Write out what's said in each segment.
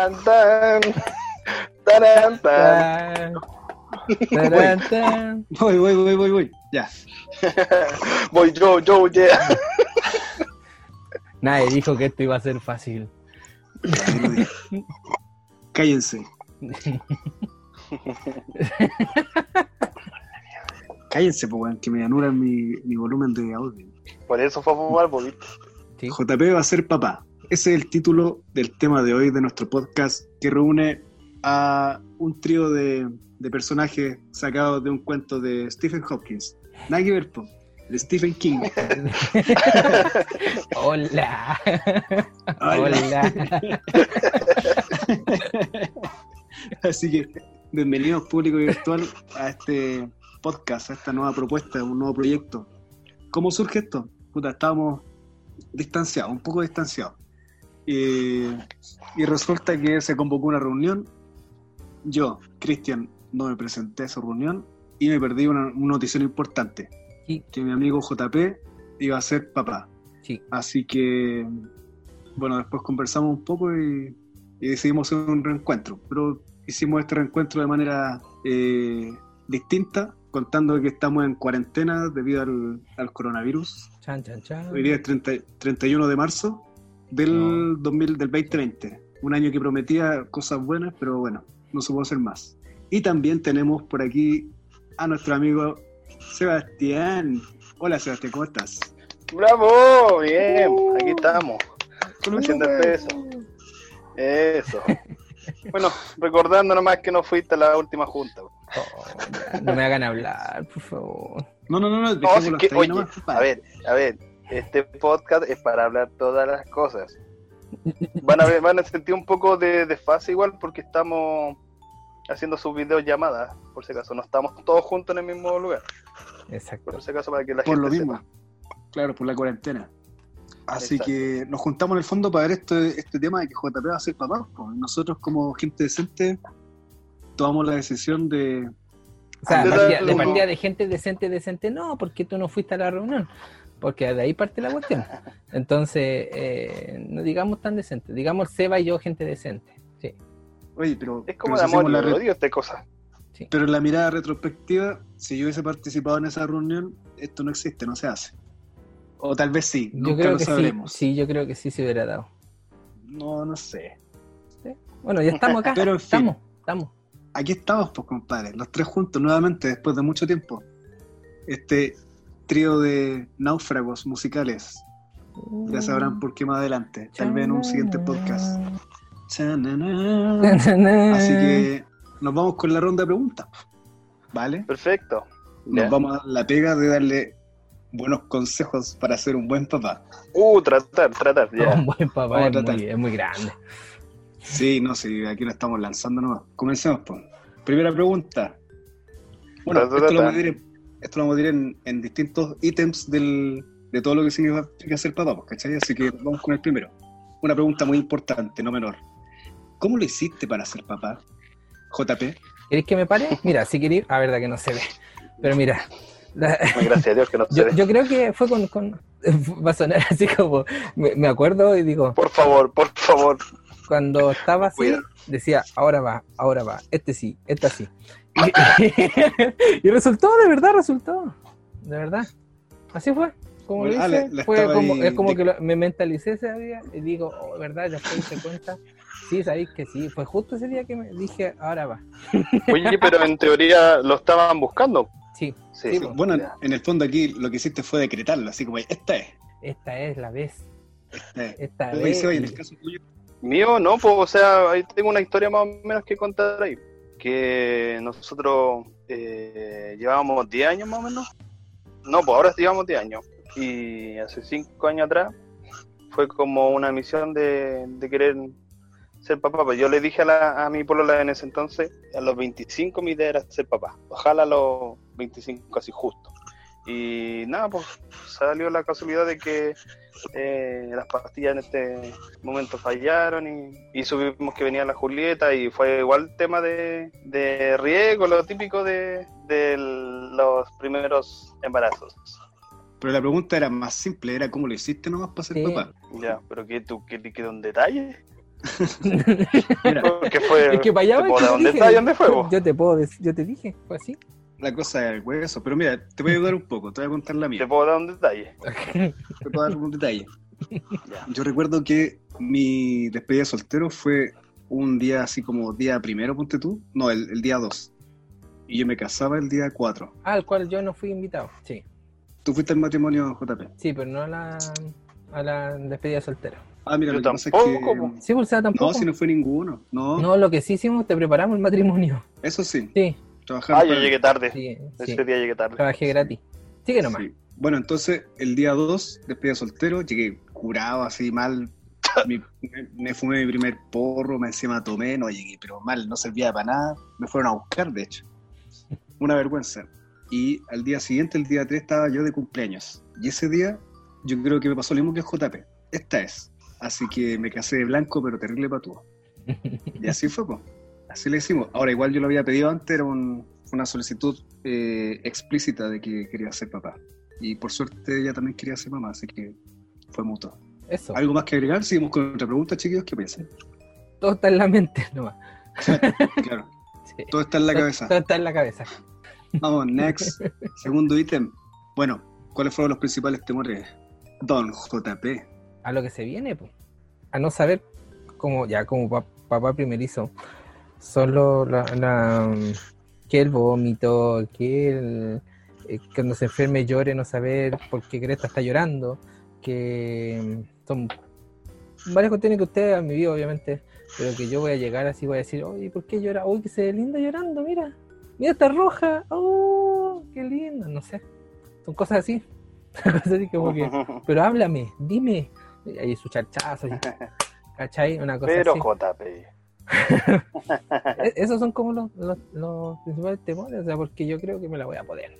Tan, tan. Taran, tan. Voy, voy, voy, voy, voy. Ya. Voy yo, yo, yeah. Nadie dijo que esto iba a ser fácil. Cállense. Cállense, pues, que me anulan mi, mi volumen de audio. Por eso fue a fumar, ¿viste? Sí. JP va a ser papá. Ese es el título del tema de hoy de nuestro podcast que reúne a un trío de, de personajes sacados de un cuento de Stephen Hopkins. Nada que ver, po, de Stephen King. Hola. Hola. Hola. Así que, bienvenidos público virtual a este podcast, a esta nueva propuesta, un nuevo proyecto. ¿Cómo surge esto? Puta, estábamos distanciados, un poco distanciados. Y, y resulta que se convocó una reunión. Yo, Cristian, no me presenté a esa reunión y me perdí una, una notición importante, Sí, que mi amigo JP iba a ser papá. sí. Así que, bueno, después conversamos un poco y, y decidimos hacer un reencuentro. Pero hicimos este reencuentro de manera eh, distinta, contando que estamos en cuarentena debido al, al coronavirus. Chan, chan, chan. Hoy día es 30 31 de marzo del, 2000, del 2020. Un año que prometía cosas buenas, pero bueno, no se puede hacer más. Y también tenemos por aquí a nuestro amigo Sebastián. Hola Sebastián, ¿cómo estás? ¡Bravo! Bien, aquí estamos. Haciendo el peso. Eso. Bueno, recordando nomás que no fuiste a la última junta. Oh, no me hagan hablar, por favor. No, no, no, no, No, si que, oye, a ver, a ver, este podcast es para hablar todas las cosas. Van a ver, van a sentir un poco de desfase igual porque estamos haciendo sus videos llamadas, por si acaso, no estamos todos juntos en el mismo lugar, Exacto. por si acaso para que la por gente lo mismo. sepa. Claro, por la cuarentena. Así Exacto. que nos juntamos en el fondo para ver este, este tema de que JP va a ser papá. pues. Nosotros como gente decente tomamos la decisión de... O sea, De- partida- de de- partida de gente decente, decente, no, porque tú no fuiste a la reunión. Porque de ahí parte la cuestión. Entonces, eh, no digamos tan decente. Digamos Seba y yo, gente decente. Sí, Oye, pero, Es como pero de si amor la odio esta cosa. sí. Pero en la mirada retrospectiva, si yo hubiese participado en esa reunión, esto no existe, no se hace. O tal vez sí, Yo nunca creo lo que sí, sabremos. sí, yo creo que sí se hubiera dado. No, no sé. Bueno, ya estamos acá. Pero en fin. estamos, estamos. Aquí estamos, pues, compadre, los tres juntos nuevamente después de mucho tiempo. Este trío de náufragos musicales. Ya sabrán por qué más adelante, tal vez en un siguiente podcast. Así que nos vamos con la ronda de preguntas. ¿Vale? Perfecto. Nos vamos a dar la pega de darle buenos consejos para ser un buen papá. Uh, tratar, tratar, ya. Un buen papá es tratar. muy, es muy grande. Sí, no, sí, aquí lo estamos lanzando nomás. Comencemos, pues. Primera pregunta. Bueno, esto lo vamos a dividir, en- esto lo vamos a dividir en, en distintos ítems del, de todo lo que significa ser papá, pues, ¿cachai? Así que vamos con el primero. Una pregunta muy importante, no menor. ¿Cómo lo hiciste para ser papá? JP. ¿Queréis que me pare? Mira, si queréis. Ah, verdad que no se ve. Pero mira. la- gracias a Dios que no se yo, ve. yo creo que fue con, con- Va a sonar así como. Me, me acuerdo y digo, Por favor, por favor. cuando estaba así, Cuida. decía, ahora va, ahora va, este sí, este sí. Y, y resultó, de verdad, resultó. De verdad. Así fue. Como lo Ah, hice, fue como, ahí es como de- que lo- me mentalicé ese día y digo, oh, verdad, ya me hice cuenta. Sí, sabéis que sí, fue justo ese día que me dije, ahora va. Oye, pero en teoría lo estaban buscando. Sí, Sí, Sí, pues, Bueno, ya. en el fondo aquí lo que hiciste fue decretarlo, así como, esta es. esta es la vez. Esta es. Esta vez. Seba, y en el caso tuyo, Mío, no, pues, o sea, ahí tengo una historia más o menos que contar ahí. Que nosotros eh, llevábamos 10 años más o menos. No, pues ahora llevamos 10 años. Y hace 5 años atrás fue como una misión de, de querer ser papá. Pues yo le dije a, la, a mi polola en ese entonces, a los 25 mi idea era ser papá. Ojalá a los 25 así justo. Y nada, pues salió la casualidad de que eh, las pastillas en este momento fallaron y, y supimos que venía la Julieta y fue igual tema de, de riesgo, lo típico de, de los primeros embarazos. pero la pregunta era más simple, era cómo lo hiciste nomás para ser Sí. papá. Ya, pero que tú quieres que dé un detalle. Mira, Porque fue. Es que para allá ¿te va, puedo yo dar te un dije. detalle dónde fue, po? Yo te puedo decir, yo te dije, fue así. La cosa es el hueso. Pero mira, te voy a ayudar un poco, te voy a contar la Te mía. puedo dar un detalle. Te puedo dar un detalle. Yo recuerdo que mi despedida de soltero fue un día así como día primero, ponte tú. No, el, el día 2. Y yo me casaba el día 4. Al cual yo no fui invitado. Sí, Tú fuiste al matrimonio JP. sí, pero no a la, a la despedida soltera. Ah, mira, Yo lo que pasa es tampoco, que. Sí, por sea tampoco. No, si no fue ninguno. No, No, lo que sí hicimos, te preparamos el matrimonio. eso sí. Sí, Trabajar Ah, yo llegué tarde. sí, sí. Ese día llegué tarde. Trabajé gratis. Sigue nomás. Sí. Bueno, entonces el día 2, despedida de soltero, llegué curado así mal. Mi- me, me fumé mi primer porro, me encima tomé, no llegué, pero mal, no servía para nada. Me fueron a buscar, de hecho. Una vergüenza. Y al día siguiente, el día 3, estaba yo de cumpleaños. Y ese día, yo creo que me pasó lo mismo que JP. Esta es. Así que me casé de blanco, pero terrible patúo. Y así fue, pues. Así le hicimos. Ahora, igual yo lo había pedido antes, era un- una solicitud eh, explícita de que quería ser papá. Y por suerte ella también quería ser mamá, así que fue mutuo. Eso. ¿Algo más que agregar? Seguimos con otra pregunta, chiquillos. ¿Qué piensan? Todo está en la mente nomás. Claro, Sí. todo está en la Todo- cabeza. Todo está en la cabeza. Vamos, next. Segundo ítem. Bueno, ¿cuáles fueron los principales temores? Don JP. A lo que se viene, pues. A no saber cómo, ya como pa- papá primerizo, solo la, la- que el vómito, que el, eh, cuando se enferme llore, no saber por qué Greta está llorando, que mm, son varias cuestiones que ustedes han vivido, obviamente, pero que yo voy a llegar así, voy a decir, oye, ¿por qué llora? Uy, que se ve linda llorando, mira, mira, está roja, oh, qué linda, no sé, son cosas así, cosas así como que, pero háblame, dime, ahí su charchazo, ¿cachai? Una cosa Pero así. JP. E- Esos son como los, los, los principales temores, o sea, porque yo creo que me la voy a poder.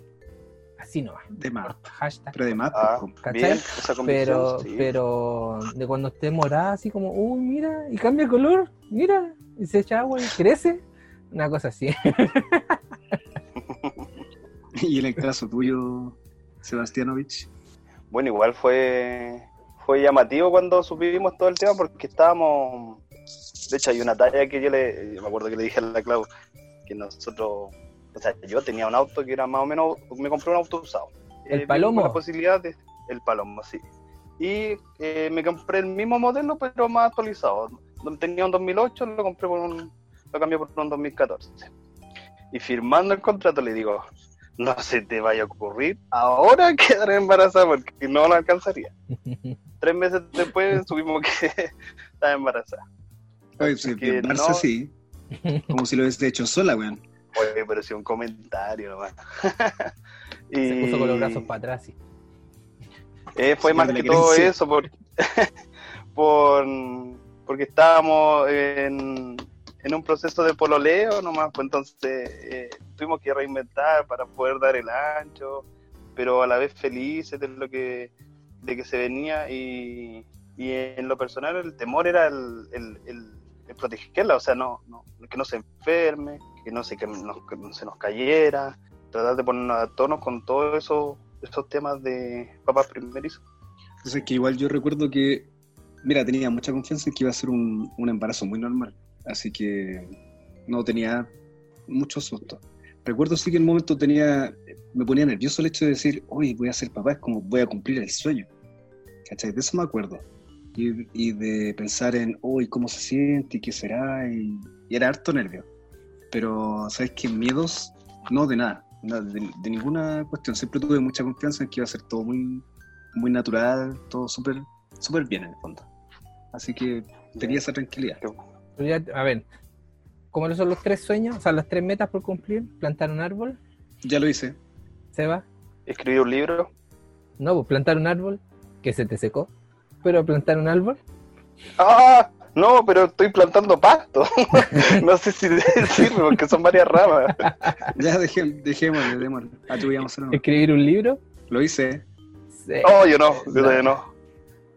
Así nomás. De más. Hashtag. Pero de más, Ah, Pero, sí. pero de cuando esté morada, así como, uy, mira, y cambia de color, mira, y se echa agua y crece. Una cosa así. Y en el caso tuyo, Sebastianovich. Bueno, igual fue fue llamativo cuando supimos todo el tema porque estábamos. De hecho, hay una talla que yo le. yo me acuerdo que le dije a la Clau que nosotros. O sea, yo tenía un auto que era más o menos. Me compré un auto usado. ¿El vi Palomo? La posibilidad de. El Palomo, sí. Y eh, me compré el mismo modelo, pero más actualizado. Tenía un 2008, lo compré por un. Lo cambié por un 2014. Y firmando el contrato le digo, no se te vaya a ocurrir ahora quedar embarazada porque no lo alcanzaría. Tres meses después supimos que estaba embarazada. Oye, Barça no- sí. Como si lo hubiese hecho sola, weón. Oye, pero sí un comentario nomás. Se puso con los brazos y para atrás. sí. eh, fue Sí, más que todo creencia. eso, por, por, porque estábamos en, en un proceso de pololeo nomás, pues entonces eh, tuvimos que reinventar para poder dar el ancho, pero a la vez felices de lo que, de que se venía y, y en lo personal el temor era el, el- el- el protegerla, o sea, no, no, que no se enferme, que no se, que no- se nos cayera, tratar de ponernos a tono con todos esos, esos temas de papás primerizos. Entonces, que igual yo recuerdo que, mira, tenía mucha confianza en que iba a ser un, un embarazo muy normal. Así que no tenía mucho susto. Recuerdo sí que en un momento tenía, me ponía nervioso el hecho de decir, hoy voy a ser papá, es como voy a cumplir el sueño. ¿Cachai? De eso me acuerdo. Y, y de pensar en, hoy ¿cómo se siente? ¿Y qué será? Y, y era harto nervio. Pero, ¿sabes qué? Miedos, no de nada, nada, de, de ninguna cuestión. Siempre tuve mucha confianza en que iba a ser todo muy, muy natural, todo súper súper bien en el fondo. Así que tenía esa tranquilidad. A ver, ¿cómo son los tres sueños? O sea, las tres metas por cumplir. Plantar un árbol, Ya lo hice. Seba. Escribir un libro. No, pues plantar un árbol, que se te secó. Pero plantar un árbol. ¡Ah! No, pero estoy plantando pasto. no sé si sirve porque son varias ramas. Ya dejé, dejémosle, démosle. Atribuyamos a Escribir un libro. Lo hice. Sí. Oh, yo no, yo todavía no.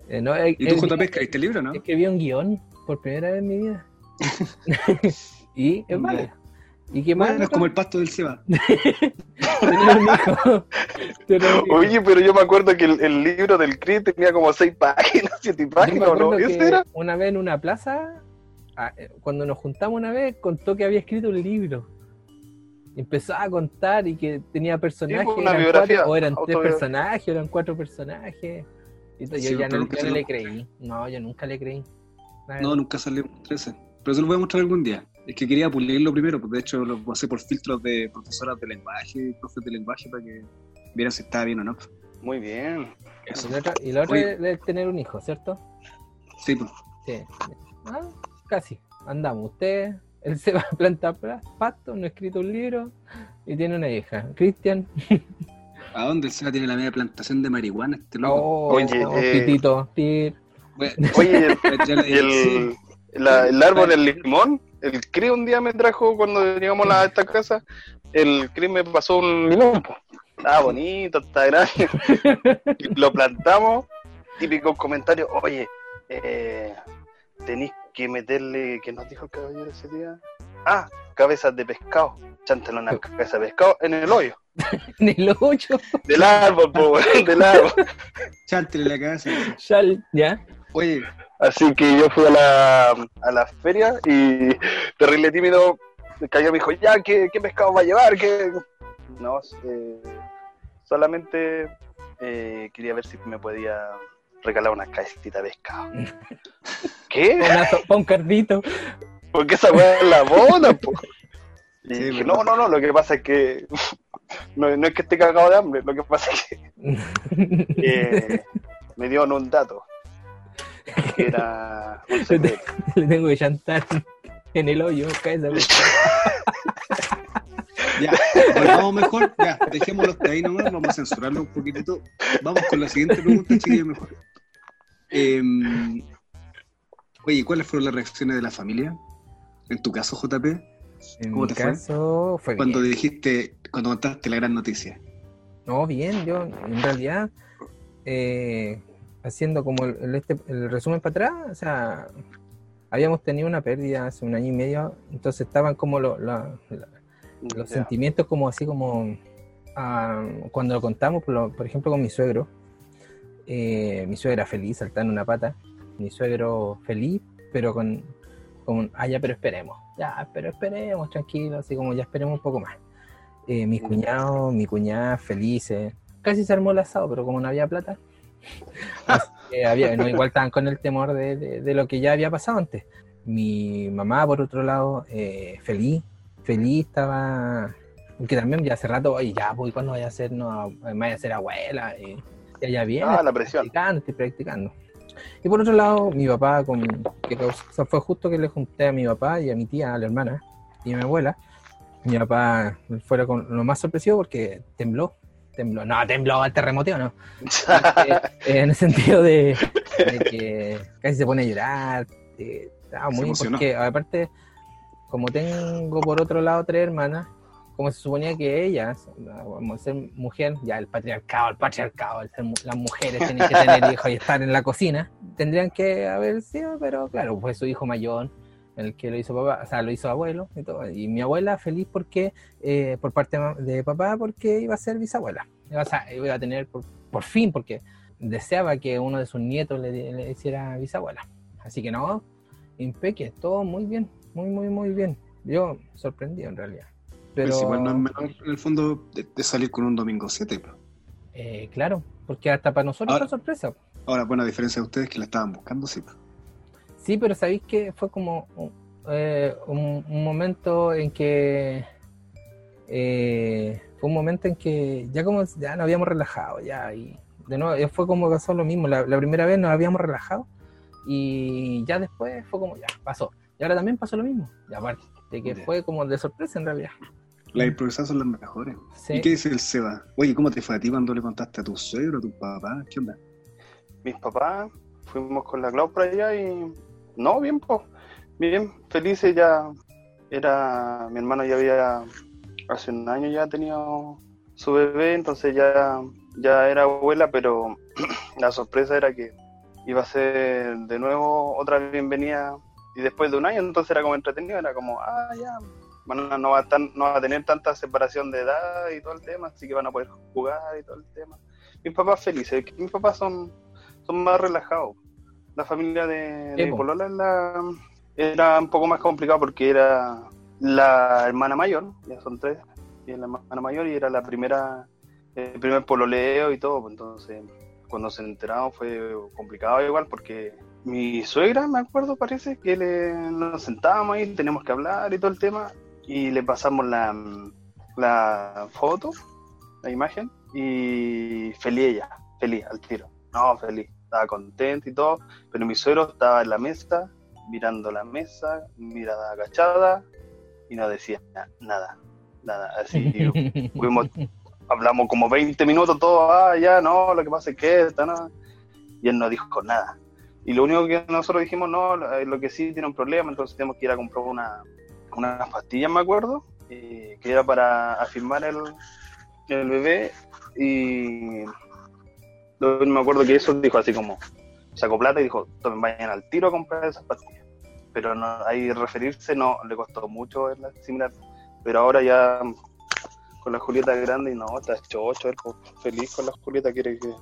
Eh, no, eh, ¿Y tú, eh, JP, escribiste el libro, no? Escribí un guion por primera vez en mi vida. y es Ya. ¿Y qué más? Bueno, es como el pasto del Seba. Oye, pero yo me acuerdo que el, el libro del CRI tenía como seis páginas, siete Yo me páginas, ¿o ¿no? acuerdo ¿Ese que era? una vez en una plaza ah, eh, cuando nos juntamos una vez, contó que había escrito un libro. Y empezaba a contar y que tenía personajes, eran biografía, cuatro, o eran tres personajes, o eran cuatro personajes. Y yo Sí, ya no, le creí. No, yo nunca le creí. No, nunca salió 13. Pero se lo voy a mostrar algún día. Es que quería pulirlo primero, porque de hecho lo pasé por filtros de profesoras de lenguaje y profes de lenguaje para que vieran si estaba bien o no. Muy bien. Eso. Y la otra, y la otra Oye. es es tener un hijo, ¿cierto? Sí, pues. Sí. Ah, casi. Andamos. Usted, él se va a plantar pasto, no ha escrito un libro y tiene una hija. Cristian, ¿A dónde el Seba tiene la media plantación de marihuana este loco? oh, Oye, oh, eh, pitito, Oye, el, sí. la- el árbol, el limón, el Cris un día me trajo cuando llegamos a esta casa, el Cris me pasó un limón. po. Está bonito, está grande. Lo plantamos, típico comentario, oye, eh, tenéis que meterle, ¿qué nos dijo el caballero ese día? Ah, cabezas de pescado. Chántale una cabeza de pescado en el hoyo. En el 8, Del árbol, po, del árbol. Chántele la cabeza. ya, ya. Oye, Así que yo fui a la, a la feria y terrible tímido, cayó me dijo, ya, ¿qué, qué pescado va a llevar? ¿Qué? No, eh, solamente eh, quería ver si me podía regalar una cabecita de pescado. ¿Qué? Para un cardito. Porque esa weá es la boda, po. Y Sí, dije, verdad. no, no, no, lo que pasa es que no, no es que esté cagado de hambre, lo que pasa es que eh, me dieron un dato, era un secreto. Le tengo que chantar en el hoyo, cabeza ya, volvamos mejor. Ya, dejémoslo hasta ahí nomás. Vamos a censurarlo un poquitito. Vamos con la siguiente pregunta, chiquillos, mejor. Em, oye, ¿cuáles fueron las reacciones de la familia? En tu caso, JP, En ¿Cómo mi te fue? caso fue cuando bien. dijiste, cuando contaste la gran noticia. No, bien, yo en realidad, eh, haciendo como el, el este, el resumen para atrás, o sea, habíamos tenido una pérdida hace un año y medio, entonces estaban como lo- los sentimientos como así como ah, cuando lo contamos, por, lo- por ejemplo, con mi suegro, eh, mi suegra feliz, saltando una pata, mi suegro feliz, pero con, con, ah, ya, pero esperemos, ya, pero esperemos, tranquilo, así como ya esperemos un poco más. Eh, mis cuñados, mi cuñada felices, casi se armó el asado, pero como no había plata, así que había, no, igual estaban con el temor de, de- de lo que ya había pasado antes. Mi mamá, por otro lado, eh, feliz, feliz estaba, que también ya hace rato, oye, ya, pues, ¿cuándo vaya a ser, no, vaya a ser abuela? Y ya, ya viene, Ah, la presión. practicando, estoy practicando. Y por otro lado, mi papá, con, que o sea, fue justo que le junté a mi papá y a mi tía, a la hermana y a mi abuela. Mi papá fue con lo más sorpresivo porque tembló. Tembló, no, tembló al terremoto, no. Eh, en el sentido de, de que casi se pone a llorar. eh, estaba muy porque aparte, como tengo por otro lado tres hermanas, como se suponía que ellas, vamos a ser mujer, ya el patriarcado, el patriarcado, el ser mu- las mujeres tienen que tener hijos y estar en la cocina, tendrían que haber sido, pero claro, fue su hijo mayor el que lo hizo papá, o sea, lo hizo abuelo y todo. Y mi abuela feliz porque, eh, por parte de papá, porque iba a ser bisabuela. Iba a, sa- iba a tener por, por fin, porque deseaba que uno de sus nietos le, hiciera bisabuela. Así que no, impeque, todo muy bien, muy, muy, muy bien. Yo sorprendido en realidad. Pero, Pues igual no es menor en el fondo de, de salir con un domingo 7. pues. eh, claro, porque hasta para nosotros Ahora- fue sorpresa. Ahora, bueno, a diferencia de ustedes que la estaban buscando, sí. pues. Sí, pero sabéis que fue como un, eh, un- un momento en que eh, fue un momento en que ya como ya nos habíamos relajado ya y de nuevo eh, fue como pasó lo mismo la, la primera vez nos habíamos relajado y ya después fue como ya pasó y ahora también pasó lo mismo y aparte de que fue como de sorpresa en realidad Las improvisadas son las mejores. Sí. ¿Y qué dice el Seba? Oye, ¿cómo te fue a ti cuando le contaste a tu suegro, a tu papá? ¿Qué onda? mis papás, fuimos con la Clau para allá y no, bien, pues, bien, felices ya. Era, mi hermano ya había, hace un año ya tenía su bebé, entonces ya, ya era abuela, pero la sorpresa era que iba a ser de nuevo otra bienvenida y después de un año, entonces era como entretenido, era como, ah, ya, bueno, no va, a tan- no va a tener tanta separación de edad y todo el tema, así que van a poder jugar y todo el tema. Mis papás felices, mis papás son, son más relajados. La familia de, polola la, era un poco más complicado porque era la hermana mayor, ya son tres, y la hermana mayor y era la primera, el primer pololeo y todo, pues, entonces cuando se enteramos fue complicado igual porque mi suegra, me acuerdo, parece que le, nos sentábamos ahí, teníamos que hablar y todo el tema, y le pasamos la, la foto, la imagen, y feliz ella, feliz al tiro, no, feliz, estaba contento y todo, pero mi suegro estaba en la mesa, mirando la mesa, mirada agachada, y no decía nada, nada, así, fuimos, hablamos como 20 minutos, todo, ah, ya, no, lo que pasa es que está, nada, y él no dijo nada y lo único que nosotros dijimos, no, lo que sí tiene un problema, entonces tenemos que ir a comprar una, unas pastillas, me acuerdo, que era para afirmar el, el bebé. Y me acuerdo que eso dijo así como, sacó plata y dijo, tomen, vayan al tiro a comprar esas pastillas. Pero no, ahí referirse no, le costó mucho es similar. Pero ahora ya con la Julieta grande y no, está hecho ocho, él feliz con la Julieta, quiere que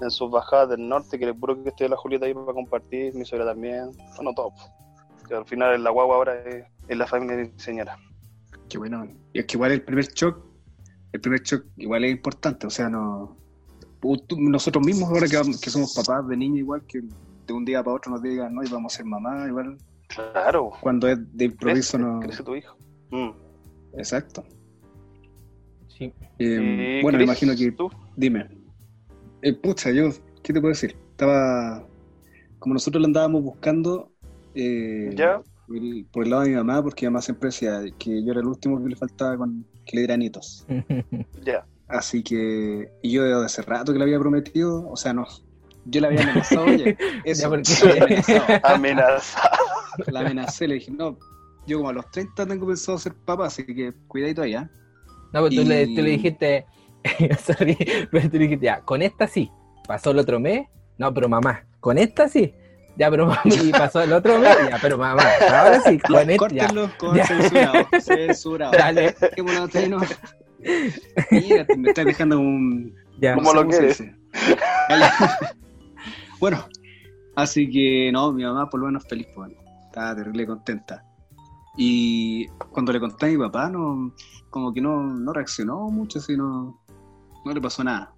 en sus bajadas del norte, que le puro que esté la Julieta ahí para compartir, mi suegra también, bueno, todo. Que al final la guagua ahora es, la familia de mi señora. Qué bueno. Y es que igual el primer shock, el primer shock igual es importante, o sea, no nosotros mismos ahora que, que somos papás de niños igual, que de un día para otro nos digan, no, y vamos a ser mamá, igual. Claro. Cuando es de improviso no... Crece tu hijo. Mm. Exacto. Sí. Eh, bueno, me imagino que... ¿Tú? Dime. Eh, pucha, yo, ¿qué te puedo decir? Estaba, como nosotros lo andábamos buscando, eh, por el lado de mi mamá, porque mi mamá siempre decía que yo era el último que le faltaba con que le dieran hitos. Ya. Así que, y yo hace rato que le había prometido, o sea, no, yo la había amenazado, oye, eso, la amenazado. amenazado. La amenacé, le dije, no, yo como a los 30 tengo pensado ser papá, así que cuidadito allá. No, pues tú, le, tú le dijiste, Sorry, pero tú dijiste, ya, con esta sí. Pasó el otro mes, no, pero mamá, con esta sí. Ya, pero mamá, y pasó el otro mes, ya, pero mamá, ahora sí, con esta. Córtenlo con censurado, censurado. Dale. Qué bueno, no. Mira, me estás dejando un. Ya, ¿Cómo lo quieres? bueno, así que no, mi mamá por lo menos feliz, pues, estaba terrible contenta. Y cuando le conté a mi papá, no, como que no, no reaccionó mucho, sino no le pasó nada.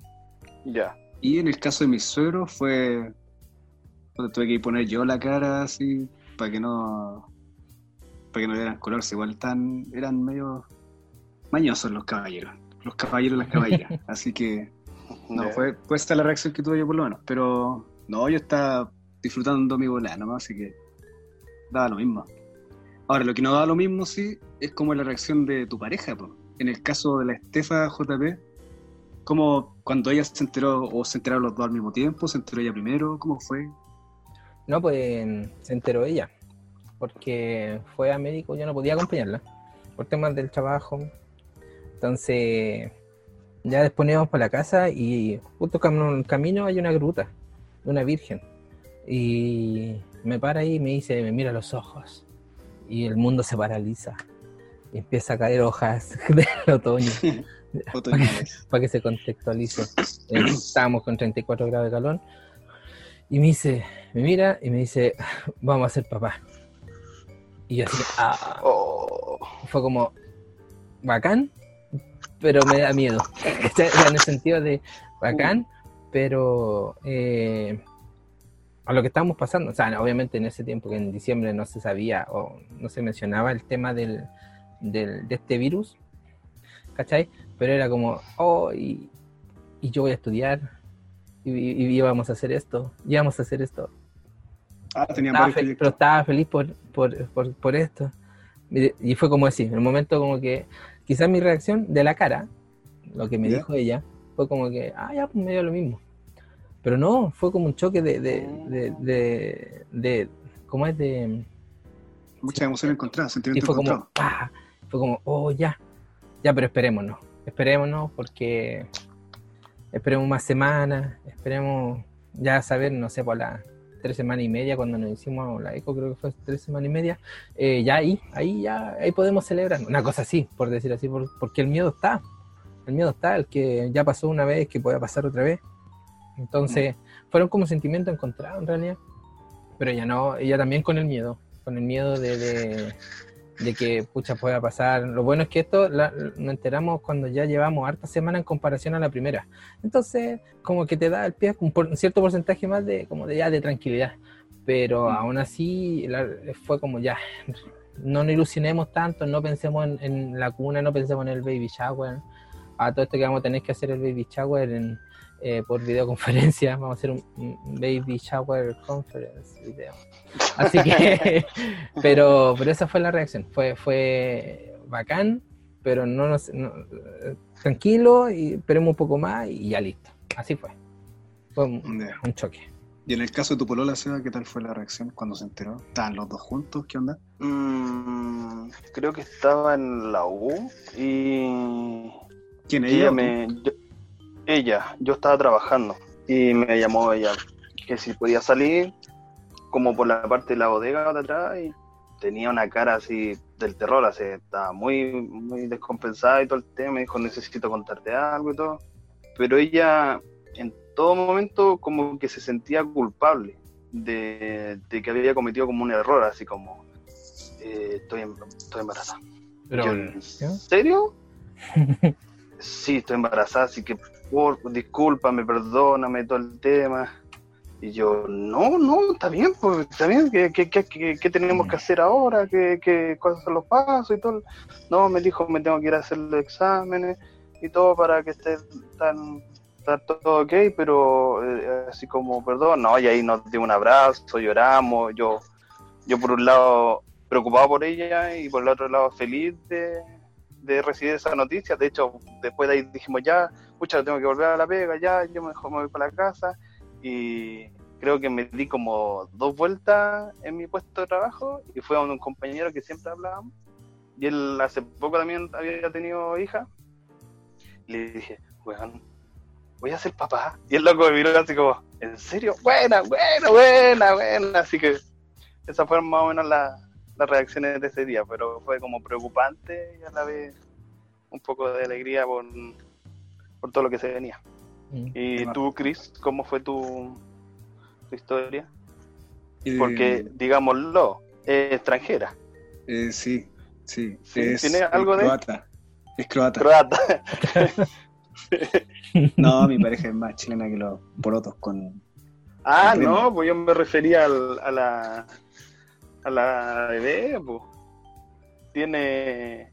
Ya. Y en el caso de mis suegros fue. tuve que poner yo la cara así para que no. para que no le dieran color. Igual tan, eran medio mañosos los caballeros. Los caballeros y las caballeras. así que. No, fue, fue esta la reacción que tuve yo por lo menos. Pero no, yo estaba disfrutando mi bola nomás, así que daba lo mismo. Ahora, lo que no daba lo mismo, sí, es como la reacción de tu pareja. En el caso de la Estefa JP, ¿Cómo cuando ella se enteró o se enteraron los dos al mismo tiempo? ¿Se enteró ella primero? ¿Cómo fue? No, pues se enteró ella, porque fue a médico, yo no podía acompañarla por temas del trabajo. Entonces, ya después íbamos para la casa y justo en el camino hay una gruta una virgen. Y me para ahí y me dice, me mira los ojos. Y el mundo se paraliza. Y empieza a caer hojas del otoño. para, que se contextualice. Eh, estábamos con 34 grados de calor. Y me dice, me mira y me dice, vamos a ser papá. Y yo así, ah. oh. Fue como, bacán, pero me da miedo. en el sentido de bacán, pero eh, a lo que estábamos pasando, o sea, obviamente en ese tiempo que en diciembre no se sabía o no se mencionaba el tema del, del de este virus, ¿cachai? pero era como, oh, y, yo voy a estudiar, y, íbamos a hacer esto, íbamos a hacer esto. Ah, tenía pero estaba feliz por, por, esto. Y fue como así, en el momento como que, quizás mi reacción de la cara, lo que me dijo ella, fue como que, ah, ya, pues me dio lo mismo. Pero no, fue como un choque de, de, de, de, ¿cómo es? De... Muchas emociones encontradas, sentimientos fue como, fue como, oh, ya, ya, pero esperémonos esperémonos porque esperemos más semanas, esperemos ya saber, no sé, por las tres semanas y media cuando nos hicimos la eco, creo que fue tres semanas y media, eh, ya ahí, ahí ya, ahí podemos celebrar, una cosa así, por decir así, porque el miedo está, el miedo está, el que ya pasó una vez, que pueda pasar otra vez, entonces fueron como sentimientos encontrados en realidad, pero ella no, ella también con el miedo, con el miedo de, de que, pucha, pueda pasar. Lo bueno es que esto la- nos enteramos cuando ya llevamos harta semana en comparación a la primera. Entonces, como que te da el pie un, por- un cierto porcentaje más de, como de ya, de tranquilidad. Pero aún así, la- fue como ya, no nos ilusionemos tanto, no pensemos en, en la cuna, no pensemos en el baby shower. A todo esto que vamos a tener que hacer el baby shower en, eh, por videoconferencia, vamos a hacer un, un baby shower conference video. Así que, pero, pero esa fue la reacción, fue, fue bacán, pero no nos, no- tranquilo y esperemos un poco más y ya listo. Así fue. Fue un choque. Y en el caso de tu polola, Seba, ¿qué tal fue la reacción cuando se enteró? ¿Estaban los dos juntos? ¿Qué onda? Mm, creo que estaba en la U y ¿Quién ella, me. yo- ella, yo estaba trabajando y me llamó ella que si podía salir, como por la parte de la bodega de atrás, y tenía una cara así del terror, así, estaba muy, muy descompensada y todo el tema. Me dijo, necesito contarte algo y todo. Pero ella, en todo momento, como que se sentía culpable de, de que había cometido como un error, así como, eh, estoy, em- estoy embarazada. Pero, Yo, ¿En serio? sí, estoy embarazada, así que por, discúlpame, perdóname todo el tema. Y yo, no, no, está bien, pues, está bien, ¿qué, qué, qué, qué- tenemos que hacer ahora? ¿Qué, qué, ¿Cuáles son los pasos y todo? No, me dijo, me tengo que ir a hacer los exámenes y todo para que esté tan, está todo ok, pero eh, así como, perdón, no, y ahí nos dio un abrazo, lloramos, yo, yo por un lado preocupado por ella y por el otro lado feliz de, de recibir esa noticia. De hecho, después de ahí dijimos ya, pucha, tengo que volver a la pega, ya, yo mejor me voy para la casa y creo que me di como dos vueltas en mi puesto de trabajo y fue a un compañero que siempre hablábamos y él hace poco también había tenido hija y le dije, weón, voy a ser papá. Y el loco me miró así como, ¿en serio? Buena, buena, buena, buena. Así que esas fueron más o menos la- las reacciones de ese día, pero fue como preocupante y a la vez un poco de alegría por, por todo lo que se venía. Mm. ¿Y tú, Chris, cómo fue tu, tu historia? Eh, Porque, digámoslo, es extranjera, eh, sí, sí. Sí, es, ¿tiene es algo de- croata. Es croata. croata. No, mi pareja es más chilena que los porotos con... Ah, no, pues yo me refería al- a la a la bebé, pues. Tiene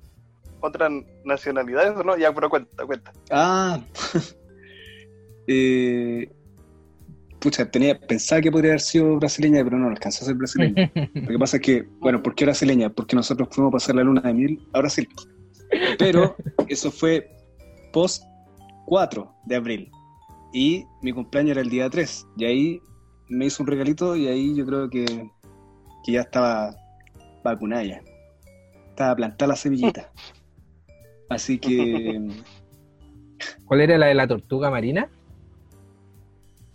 otras nacionalidades, ¿no? Ya, pero cuenta, cuenta. Ah, eh, pucha, tenía, pensaba que podría haber sido brasileña, pero no, no alcanzó a ser brasileña. Lo que pasa es que, bueno, ¿por qué brasileña? Porque nosotros fuimos a pasar la luna de miel a Brasil. Pero eso fue post 4 de abril. Y mi cumpleaños era el día 3. Y ahí me hizo un regalito y ahí yo creo que, que ya estaba vacunada ya. Estaba plantada la semillita. Así que ¿Cuál era la de la tortuga marina?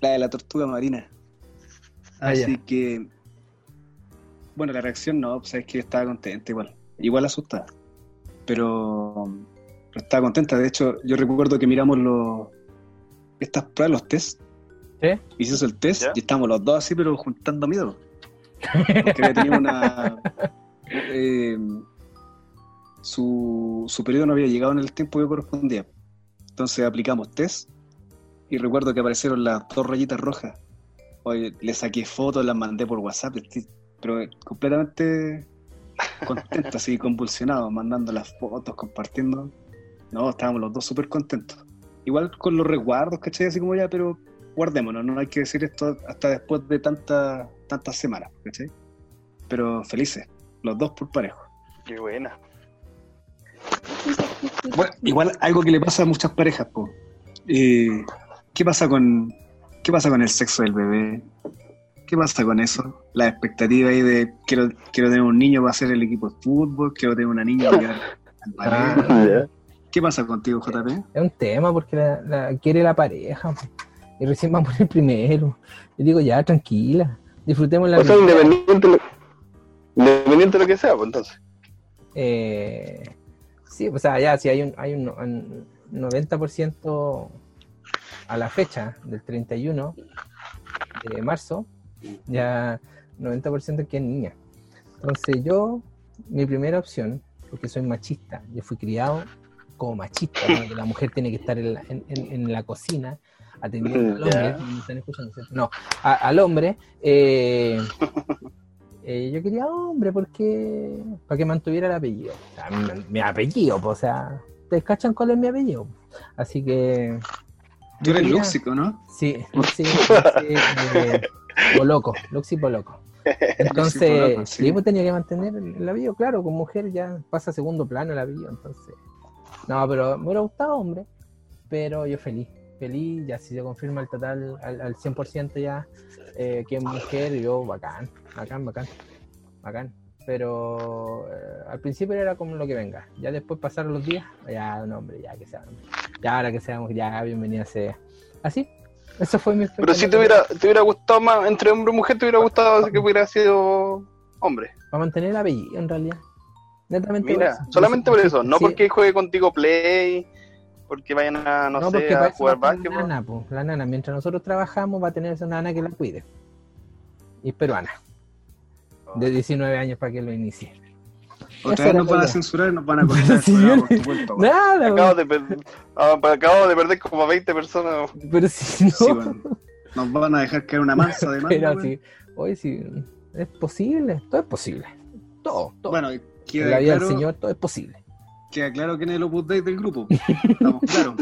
la de la tortuga marina. Ah, Así ya. que, bueno, la reacción no, pues es que estaba contenta igual, igual asustada, pero, pero estaba contenta. De hecho, yo recuerdo que miramos los, estas pruebas, los test, se hizo el test ¿Ya? y estábamos los dos así, pero juntando miedo. Porque había tenido una... eh, su, su periodo no había llegado en el tiempo que correspondía. Entonces aplicamos test y recuerdo que aparecieron las dos rayitas rojas. Oye, le saqué fotos, las mandé por WhatsApp, pero completamente contento, así convulsionado, mandando las fotos, compartiendo. No, estábamos los dos súper contentos. Igual con los resguardos, ¿cachai? Así como ya, pero guardémonos, no hay que decir esto hasta después de tantas tantas semanas, ¿cachai? Pero felices, los dos por parejo. Qué buena. Bueno, igual algo que le pasa a muchas parejas, po. Eh, ¿Qué pasa con qué pasa con el sexo del bebé? ¿Qué pasa con eso? La expectativa ahí de quiero, quiero tener un niño para hacer el equipo de fútbol, quiero tener una niña para al. Ah, ¿Qué pasa contigo, JP? es un tema porque la, la- quiere la pareja po. Y recién vamos el primero. Yo digo, ya, tranquila, disfrutemos la O sea, independiente, lo- independiente de lo que sea, pues entonces. Eh, sí, o sea, ya si hay un, hay un, un 90% a la fecha del 31 de marzo, ya 90% que es niña. Entonces yo, mi primera opción, porque soy machista, yo fui criado como machista, ¿no? que la mujer tiene que estar en la, en- en- en la cocina atendiendo al hombre. ¿me están escuchando? ¿cierto? No, a- al hombre, eh, eh, yo quería hombre porque para que mantuviera el apellido, o sea, mi, mi apellido, pues, o sea, ¿ustedes cachan cuál es mi apellido? Así que Tú eres quería- Lúxico, ¿no? Sí, Luxi, Luxi, eh, Boloco, Luxi. Entonces, sí. sí. tenía que mantener el, el apellido, claro, con mujer ya pasa a segundo plano el apellido, entonces. No, pero me hubiera gustado hombre, pero yo feliz, feliz, ya si se confirma el total al, al 100% ya, eh, que es mujer, yo bacán, bacán, bacán, bacán. Pero eh, al principio era como lo que venga, ya después pasaron los días, ya un hombre, ya que sea hombre. Ya ahora que seamos, ya bienvenida sea. Así, eso fue mi Pero si te hubiera, te hubiera gustado más, entre hombre y mujer, te hubiera gustado que hubiera sido hombre. Para mantener el apellido, en realidad. Netamente Mira, por solamente por eso, no Sí. porque juegue contigo Play, porque vayan a, no, No, sé, porque a jugar básquetbol. La nana, po. la nana, mientras nosotros trabajamos, va a tener esa nana que la cuide. Y es peruana, de 19 años para que lo inicie. Otra nos van a censurar y nos van a cortar Sí. Nada, Acabo de, per- ah, acabo de perder como 20 personas. pero si no. Sí. Nos van a dejar caer una mansa de pero sí, hoy sí, es posible, todo es posible. Todo, todo. Bueno, en la vida claro, del Señor todo es posible. Queda claro quién es el Opus Dei del grupo. Estamos claros.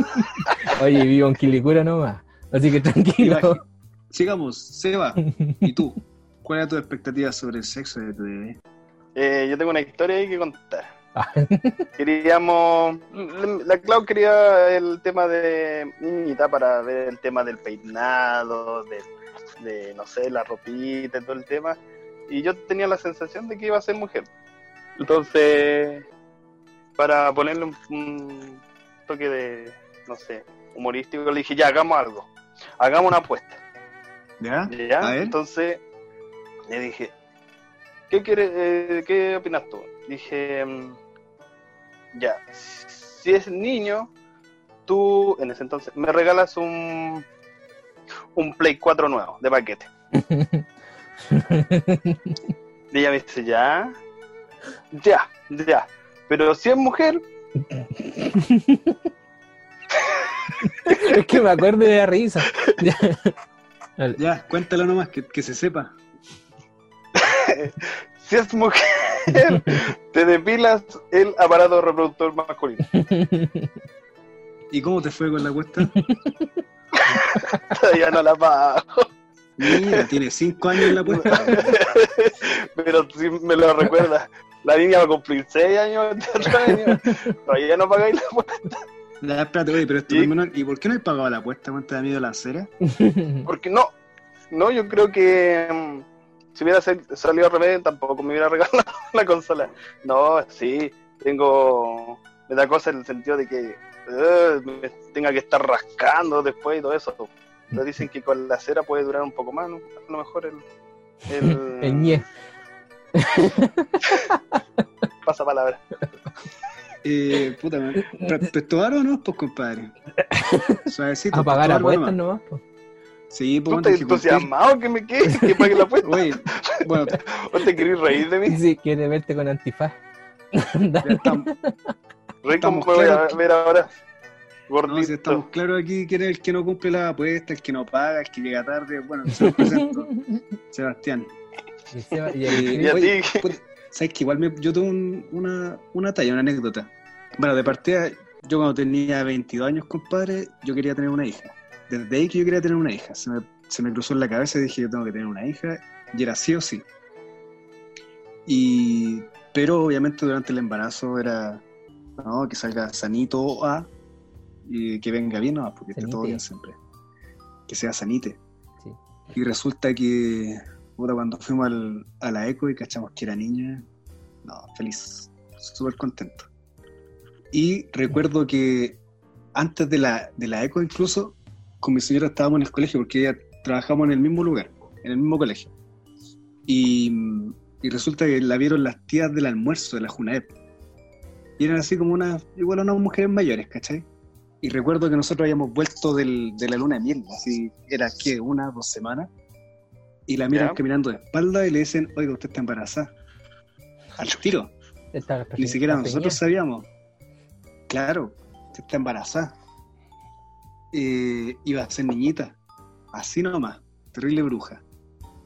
Oye, vivo en Quilicura nomás, así que tranquilo. Sigamos, Seba, ¿y tú? ¿Cuál es tu expectativa sobre el sexo de tu bebé? Eh, yo tengo una historia ahí que contar. Ah, Queríamos, la Clau quería el tema de niñita para ver el tema del peinado, de, de, no sé, la ropita y todo el tema. Y yo tenía la sensación de que iba a ser mujer. Entonces, para ponerle un, un toque de, no sé, humorístico, le dije, ya, hagamos algo. Hagamos una apuesta. ¿Ya? ¿Ya? Entonces le dije, ¿qué quieres, eh, qué opinas tú? Dije, mm, ya, si es niño, tú en ese entonces me regalas un un Play 4 nuevo de paquete. Y ella me dice, ya, ya, ya. Pero si es mujer, es que me acuerdo de la risa. Ya. Cuéntalo nomás, que, que se sepa. si es mujer, te depilas el aparato reproductor masculino. ¿Y cómo te fue con la apuesta? Todavía no la pago. Mira, tiene cinco años la apuesta. Pero si me lo recuerda, la niña va a cumplir 6 años de otro año. Todavía no pagáis la apuesta. Ya, espérate, oye, pero esto ¿Y? es menor. ¿Y por qué no he pagado la apuesta? ¿Cuánto te da miedo la cera? Porque no, no, yo creo que mm, si hubiera sal- salido al revés, tampoco me hubiera regalado la consola. No, sí, tengo. Me da cosa en el sentido de que eh, me tenga que estar rascando después y todo eso. Pero dicen que con la cera puede durar un poco más, ¿no? A lo mejor el. El, El. Pasa palabra. Eh, puta, ¿me pre- prestó aro o no? Pues, compadre. Suavecito. A pagar apuestas nomás. nomás. po. Sí, ¿Tú pues, estás que cumplir. entusiasmado que me quede? Que pague la apuesta. Oye, bueno, ¿O te querés reír de mí? Si quiere verte con antifaz. estamos, Estamos me voy a claros. ver ahora. no, Gordito. si estamos claros aquí quién es el que no cumple la apuesta, el que no paga, el que llega tarde. Bueno, se los presento. Sebastián. Y se va- y el- Y a Oye, ti. puta, ¿Sabes que igual me- yo tuve un- una, una talla, una anécdota? Bueno, de partida, yo cuando tenía 22 años, compadre, yo quería tener una hija. Desde ahí que yo quería tener una hija. Se me, se me cruzó en la cabeza y dije, yo tengo que tener una hija. Y era sí o sí. Y, pero obviamente durante el embarazo era, no, que salga sanito a, y que venga bien, no, porque esté todo bien siempre. Que sea sanite. Sí. Y resulta que, puta, cuando fuimos al- a la eco y cachamos que era niña, no, feliz, súper contento. Y recuerdo que antes de la, de la eco incluso, con mi señora estábamos en el colegio porque ella trabajamos en el mismo lugar, en el mismo colegio. Y, y resulta que la vieron las tías del almuerzo de la Junaep. Y eran así como unas, igual unas mujeres mayores, ¿cachai? Y recuerdo que nosotros habíamos vuelto del- de la luna de miel, así, era que una, dos semanas. Y la miran Ya. caminando de espalda y le dicen, oiga, usted está embarazada. al tiro. Ni siquiera nosotros sabíamos. Claro, que está embarazada. Eh, iba a ser niñita. Así nomás. Terrible bruja.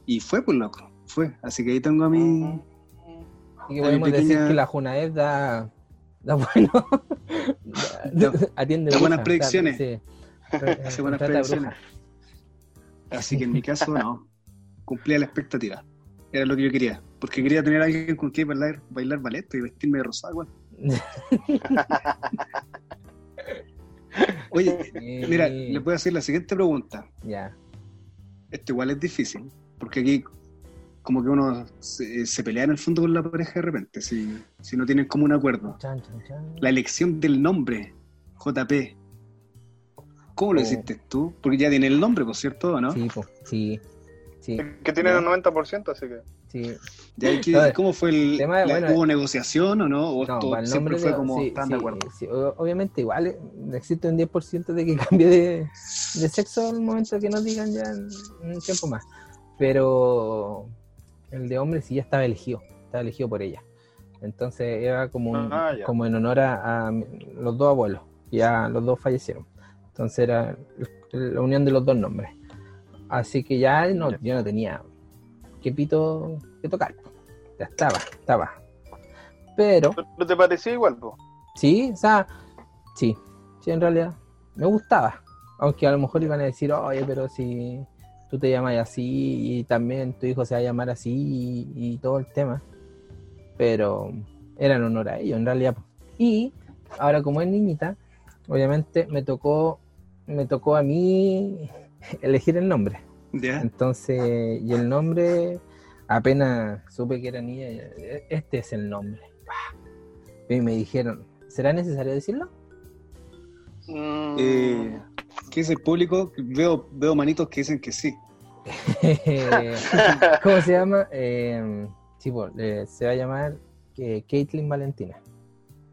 Y fue, pues loco. Fue. Así que ahí tengo a mi. Y que podemos decir que la Junaed da, da bueno. Da- atiende da buenas predicciones. sí. Hace buenas predicciones. Así que en mi caso, no. Cumplía la expectativa. Era lo que yo quería. Porque quería tener a alguien con quien bailar, bailar ballet y vestirme de rosado. Oye, mira, les voy a hacer la siguiente pregunta. Ya. Esto igual es difícil, porque aquí como que uno se, se pelea en el fondo con la pareja de repente, si, si no tienen como un acuerdo. Chan, chan, chan. La elección del nombre, JP. ¿Cómo lo Oh. hiciste tú? Porque ya tiene el nombre, por cierto, ¿o ¿no? Sí, sí. Sí, Que tiene Ya. el 90%, así que. sí. No, ¿Cómo fue el... tema la- bueno, ¿Hubo negociación o no? ¿O No, para el siempre nombre fue de- como sí, están de sí, acuerdo? sí, obviamente igual existe un 10% de que cambie de, de sexo en el momento que nos digan ya en, en un tiempo más. Pero el de hombre sí ya estaba elegido, estaba elegido por ella. Entonces era como, un- Ah, como en honor a, a los dos abuelos, ya los dos fallecieron. Entonces era la unión de los dos nombres. Así que ya no, yo no tenía que pito que tocar. Ya estaba, estaba. Pero ¿Pero te parecía igual, po? Sí, o sea, sí, sí, en realidad me gustaba. Aunque a lo mejor iban a decir, oye, pero si tú te llamas así y también tu hijo se va a llamar así y, y todo el tema. Pero era en honor a ellos, en realidad. Y ahora como es niñita, obviamente me tocó, me tocó a mí elegir el nombre. ¿Ya? Entonces, y el nombre, apenas supe que era niña, este es el nombre. Y me dijeron, ¿será necesario decirlo? Mm, Eh, ¿Qué dice el público? Veo, veo manitos que dicen que sí. ¿Cómo se llama? Eh, sí, pues, eh, se va a llamar eh, Caitlyn Valentina.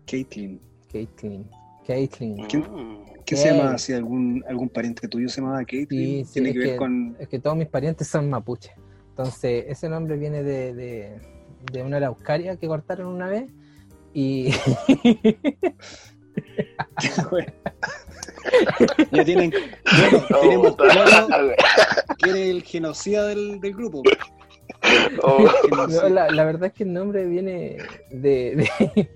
Caitlyn. Caitlyn. Caitlyn. ¿Quién? ¿Qué se Ey. sí. Si algún, algún pariente tuyo se llamaba Caitlyn. Sí, sí, Tiene que ver que- con. Es que todos mis parientes son mapuches. Entonces, ese nombre viene de, de, de una araucaria que cortaron una vez. Y ya tienen. Bueno, Oh, tenemos claro quién es el genocida del, del grupo. Oh, no, la, la verdad es que el nombre viene de, de,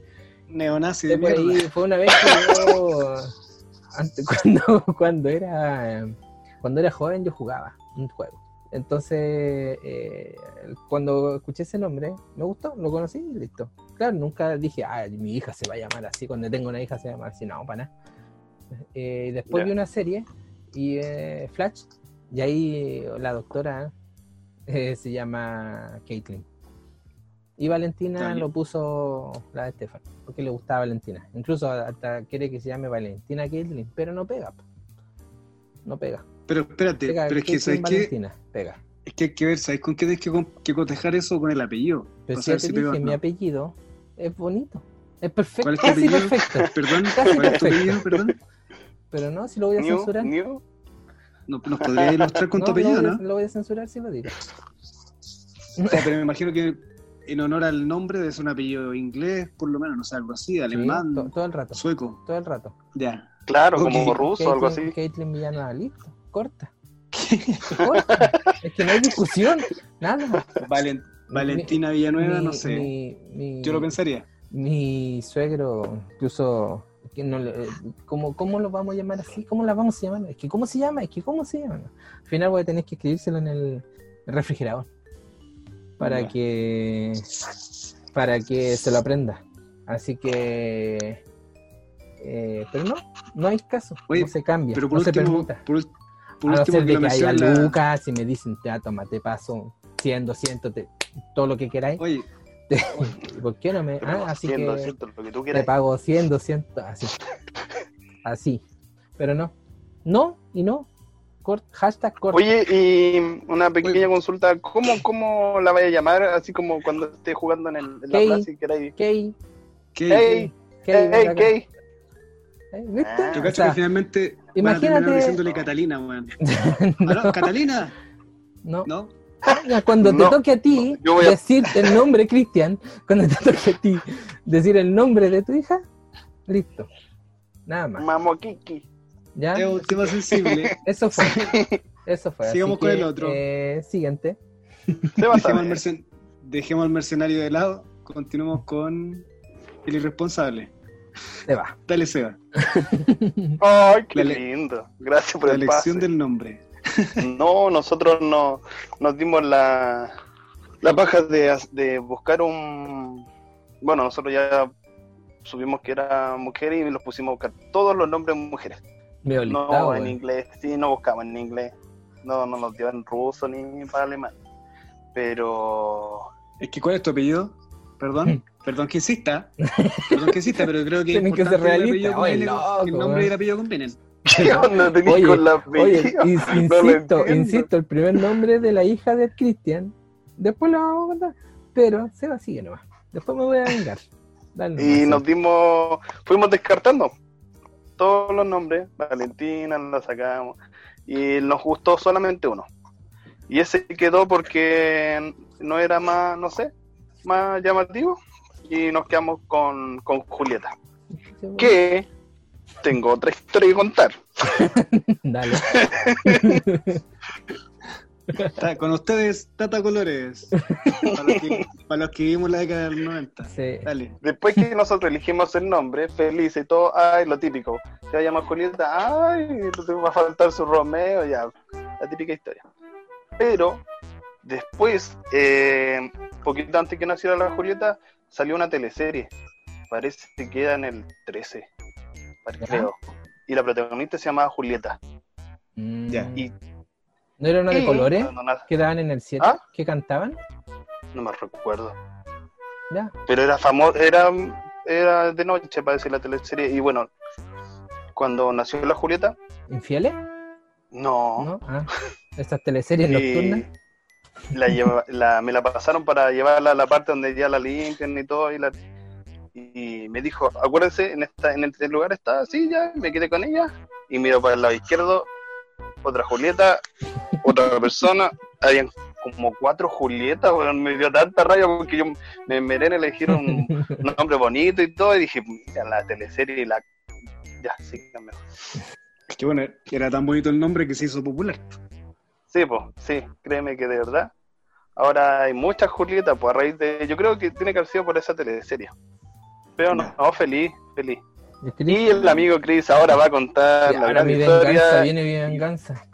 Neonazi de de por ahí. mierda. Fue una vez que yo, antes, cuando, cuando era cuando era joven, yo jugaba un juego. Entonces, eh, cuando escuché ese nombre, me gustó, lo conocí y listo. Claro, nunca dije, ah, mi hija se va a llamar así, cuando tengo una hija se va a llamar así, no, para nada. Eh, después vi una serie, y eh, Flash, y ahí la doctora se llama Caitlyn. Y Valentina lo puso la de Estefan, porque le gustaba Valentina. Incluso hasta quiere que se llame Valentina Caitlyn, pero no pega. No pega. Pero espérate, Pega pero es que, ¿sabes? Valentina, pega. Es que hay que ver, ¿sabes con qué tienes que, que cotejar eso con el apellido? Pero si ya saber te si pega mi apellido es bonito. Es perfecto, ¿Cuál es tu casi apellido? perfecto. Perdón, Casi ¿cuál es tu apellido? Perdón. Pero no, si lo voy a censurar. ¿No- ¿Nos podrías ilustrar con tu No, apellido, lo voy, a- no? lo voy a censurar si lo digo. O sea, pero me imagino que en honor al nombre debe ser un apellido inglés, por lo menos, no sé, algo así, Sí, alemán, to- todo el rato. sueco. Todo el rato. Ya. Claro, como ruso o algo así. Caitlyn Villanueva, listo. Corta. Corta. es que no hay discusión. Nada. Valen- Valentina Villanueva, no sé. mi- mi- Yo lo pensaría. Mi suegro, incluso, que no le- ¿cómo, ¿cómo lo vamos a llamar así? ¿Cómo la vamos a llamar? Es que, ¿cómo se llama? Es que, ¿cómo se llama? Al final voy a tener que escribírselo en el refrigerador para que para que se lo aprenda. Así que, eh, pero no, no hay caso, Oye, no se cambia, Pero por no se permuta. por, ul- por a no ser que de que haya la- lucas y me dicen, ya, toma, te paso 100, 200, te- todo lo que queráis. Oye, ¿Por qué no me...? Ah, así 100, que 200, lo que tú te pago 100, 200, así. Así. Pero no. No y no. Cort, hashtag corto. Oye, y una pequeña consulta, ¿cómo, ¿cómo la vaya a llamar? Así como cuando esté jugando en, el, en la Kay. plaza y queráis. Key, Key. Eh, ¿Viste? Ah. Yo O cacho sea, que finalmente van a imagínate- diciéndole Catalina, weón. no, ¿Aló, ¿Catalina? no, ¿No? Cuando te No, toque a ti a- decir el nombre Cristian, cuando te toque a ti decir el nombre de tu hija, listo. Nada más. Mamo Kiki. ¿Ya? Es un tema sensible. Eso fue. Eso fue. Sigamos con que, el otro. eh, siguiente. Dejemos al, mercen- dejemos al mercenario de lado. Continuemos con el irresponsable. Se va. Dale, Seba. Ay, qué lindo. Gracias por La el elección pase. del nombre. No, nosotros no, nos dimos la, la paja de, de buscar un... Bueno, nosotros ya subimos que era mujer y los pusimos a buscar todos los nombres mujeres. Veo No listado, en inglés, sí, no buscamos en inglés. No, no nos dio en ruso ni para alemán. Pero... Es que, ¿cuál es tu apellido? Perdón, perdón que insista. Perdón que insista, pero creo que Tienen que ser el realistas. que el nombre y el apellido combinen. ¿Qué onda tenés Oye, con la Oye, No insisto, insisto, el primer nombre de la hija de Cristian. Después lo vamos a contar. Pero se va sigue nomás. Después me voy a vengar. Dale Y nos dimos, fuimos descartando todos los nombres. Valentina la sacamos. Y nos gustó solamente uno. Y ese quedó porque no era más, no sé, más llamativo. Y nos quedamos con, con Julieta. Que tengo otra historia que contar. Dale. Está con ustedes, Tata Colores. Para los que, para los que vivimos la década del 90. Sí. Dale. Después que nosotros elegimos el nombre, feliz y todo, ay, lo típico. Se va a llamar Julieta, ay, te va a faltar su Romeo, ya, la típica historia. Pero después, eh, poquito antes que naciera la Julieta, salió una teleserie. Parece que queda en el 13, pare- Ya. creo. Y la protagonista se llamaba Julieta. Mm. Ya. Y ¿No era una de y- colores No, no, que daban en el 7? ¿Ah? ¿Que cantaban? no me recuerdo. Ya. Pero era famoso, era, era de noche, parece la teleserie. Y bueno, cuando nació la Julieta, ¿Infieles? no. ¿No? Ah, estas teleseries nocturnas. la lleva- la- me la pasaron para llevarla a la parte donde ya la limpian y todo. Y, la, y me dijo, acuérdense, en, esta, en este lugar está así, ya, me quedé con ella. Y miro para el lado izquierdo, otra Julieta, otra persona. Habían como cuatro Julietas, me dio tanta raya porque yo me meré en elegir un, un nombre bonito y todo. Y dije, mira, la teleserie y la. Ya, sí, mejor. Es que bueno, era tan bonito el nombre que se hizo popular. Sí, pues, sí, créeme que de verdad. Ahora hay muchas Julietas, pues a raíz de. Yo creo que tiene que haber sido por esa teleserie. Pero no, no, feliz, feliz. ¿Y Chris? Y el amigo Chris ahora va a contar Ya, la ahora gran mi venganza, historia. viene mi venganza.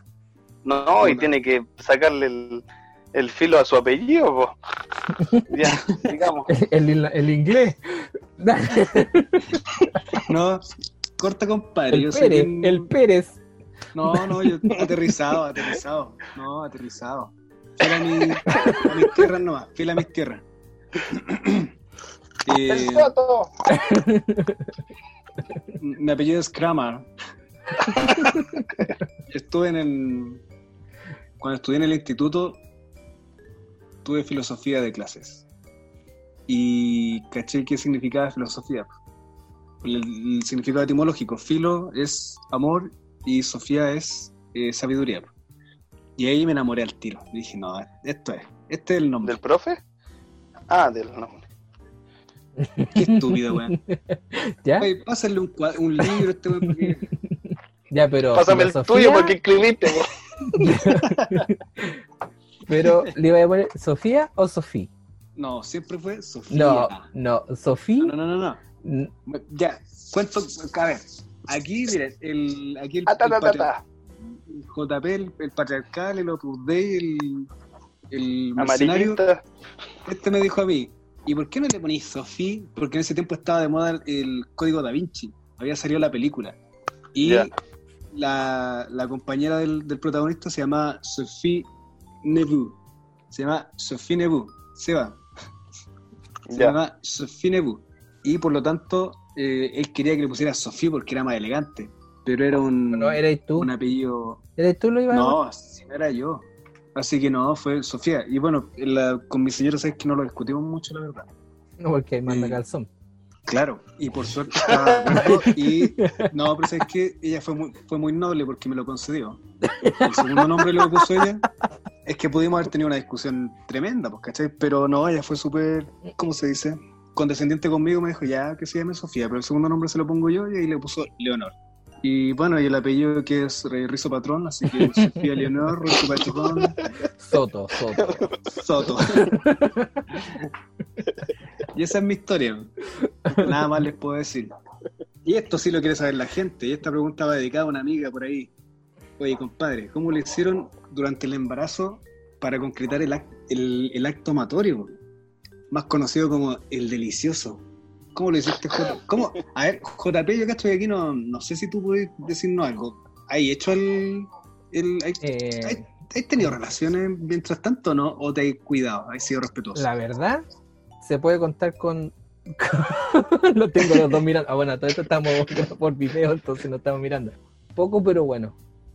No, y tiene que sacarle el, el filo a su apellido, ya, digamos. El, el- el inglés. No, corta compadre. El yo sé Pérez, el Pérez. No, no, yo aterrizado, aterrizado. No, aterrizado. Fiel a, mi, a mis tierras nomás, fiel a mis tierras. Eh, El Soto. Mi apellido es Kramer. Estuve en el. Cuando estudié en el instituto, tuve filosofía de clases. Y caché qué significaba filosofía. El, significado etimológico: filo es amor y sofía es eh, sabiduría. Y ahí me enamoré al tiro. Dije, no, esto es. Este es el nombre. ¿Del profe? Ah, del nombre. Qué estúpido, weón. ¿Ya? Oye, pásale un, un libro a este weón. porque- Ya, pero. Pásame el tuyo porque escribiste, pues. Pero le iba a poner Sofía o Sofía. No, siempre fue Sofía. No, no, Sofía. No, no, no, no. no. Ya, cuento, a ver, aquí, miren, el, aquí el, Ah, ta, el ta, ta, patri- ta. el JP, el, el patriarcal, el Opus Dei, el, el mercenario, Amarillista. este me dijo a mí, ¿y por qué no le ponéis Sofía? Porque en ese tiempo estaba de moda el, código da Vinci, había salido la película. Y la, la compañera del, del protagonista se llama Sophie Nebu. Se llama Sophie Nebu. Seba, se Ya. llama Sophie Nebu. Y por lo tanto, eh, él quería que le pusiera Sophie porque era más elegante. Pero era un, No, eres tú. un apellido. ¿Eres tú lo iba a No, si no era yo. Así que no, fue Sofía. Y bueno, la- con mi señora sabes que no lo discutimos mucho, la verdad. No, porque ahí manda Sí. calzón. Claro, y por suerte estaba. Y no, pero sabes que ella fue muy, fue muy noble porque me lo concedió. El segundo nombre lo puso ella. Es que pudimos haber tenido una discusión tremenda, pues, ¿cachai? Pero no, ella fue súper, ¿cómo se dice? Condescendiente conmigo, me dijo, ya que se llame Sofía, pero el segundo nombre se lo pongo yo y ahí le puso Leonor. Y bueno, y el apellido que es eh, Rizo Patrón, así que Sofía Leonor, Rizo Patrón, Soto, Soto. Soto. y esa es mi historia. Nada más les puedo decir. Y esto sí lo quiere saber la gente. Y esta pregunta va dedicada a una amiga por ahí. Oye, compadre, ¿cómo le hicieron durante el embarazo para concretar el, ac- el, el acto amatorio? Más conocido como el delicioso. ¿Cómo lo hiciste, J? ¿Cómo? A ver, JP, yo que estoy aquí, no, no sé si tú puedes decirnos algo. ¿Hay hecho el... el hay- Eh, ¿Has tenido relaciones mientras tanto no? ¿O te has cuidado? ¿Has sido respetuoso? la verdad, se puede contar con. con- lo tengo los dos mirando. Ah, bueno, todo esto estamos por video, entonces no estamos mirando. Poco, pero bueno.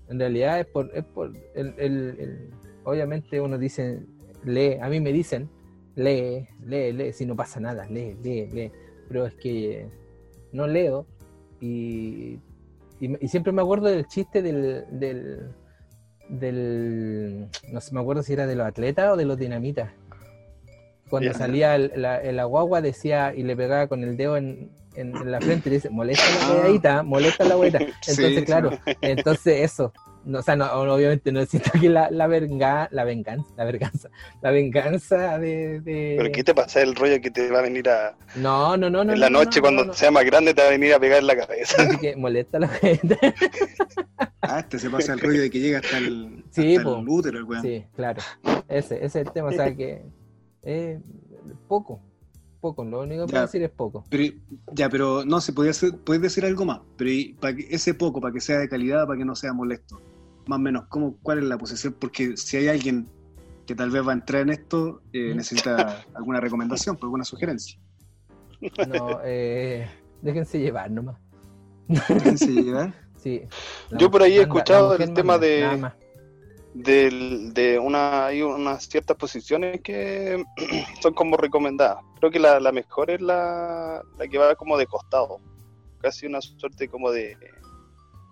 En realidad es por. Es por el, el- el- obviamente uno dice, lee. A mí me dicen, lee, lee, lee. Si no pasa nada, lee, lee, lee. Pero es que no leo y, y, siempre me acuerdo del chiste del, del, del. No sé, me acuerdo si era de los atletas o de los dinamitas. Cuando salía el- la, guagua decía y le pegaba con el dedo en, en- en la frente y dice, molesta la Ah. huevita, molesta la huevita. Sí, Entonces, sí. claro, entonces eso. No, o sea, no, obviamente no necesito que la, la, venga, la venganza, la venganza, la venganza de, de- Pero ¿qué te pasa el rollo que te va a venir a... No, no, no, no. en la no, noche no, cuando no, no. sea más grande te va a venir a pegar en la cabeza? Así que molesta la huevita. Ah, este se pasa el rollo de que llega hasta el, Sí, hasta po. el útero, el weón. Sí, claro. Ese, ese es el tema, o sea que eh, poco, poco, lo único que Ya. puedo decir es poco. Pero, ya, pero no, se podía hacer, puedes decir algo más, pero y para que ese poco, para que sea de calidad, para que no sea molesto, más o menos, ¿cómo, ¿cuál es la posición? Porque si hay alguien que tal vez va a entrar en esto, eh, necesita alguna recomendación, pues, alguna sugerencia. No, eh, déjense llevar nomás. Déjense llevar. Sí. La Yo por ahí he escuchado el tema de- nada más. Del- de una hay unas ciertas posiciones que son como recomendadas. Creo que la, la mejor es la, la que va como de costado, casi una suerte como de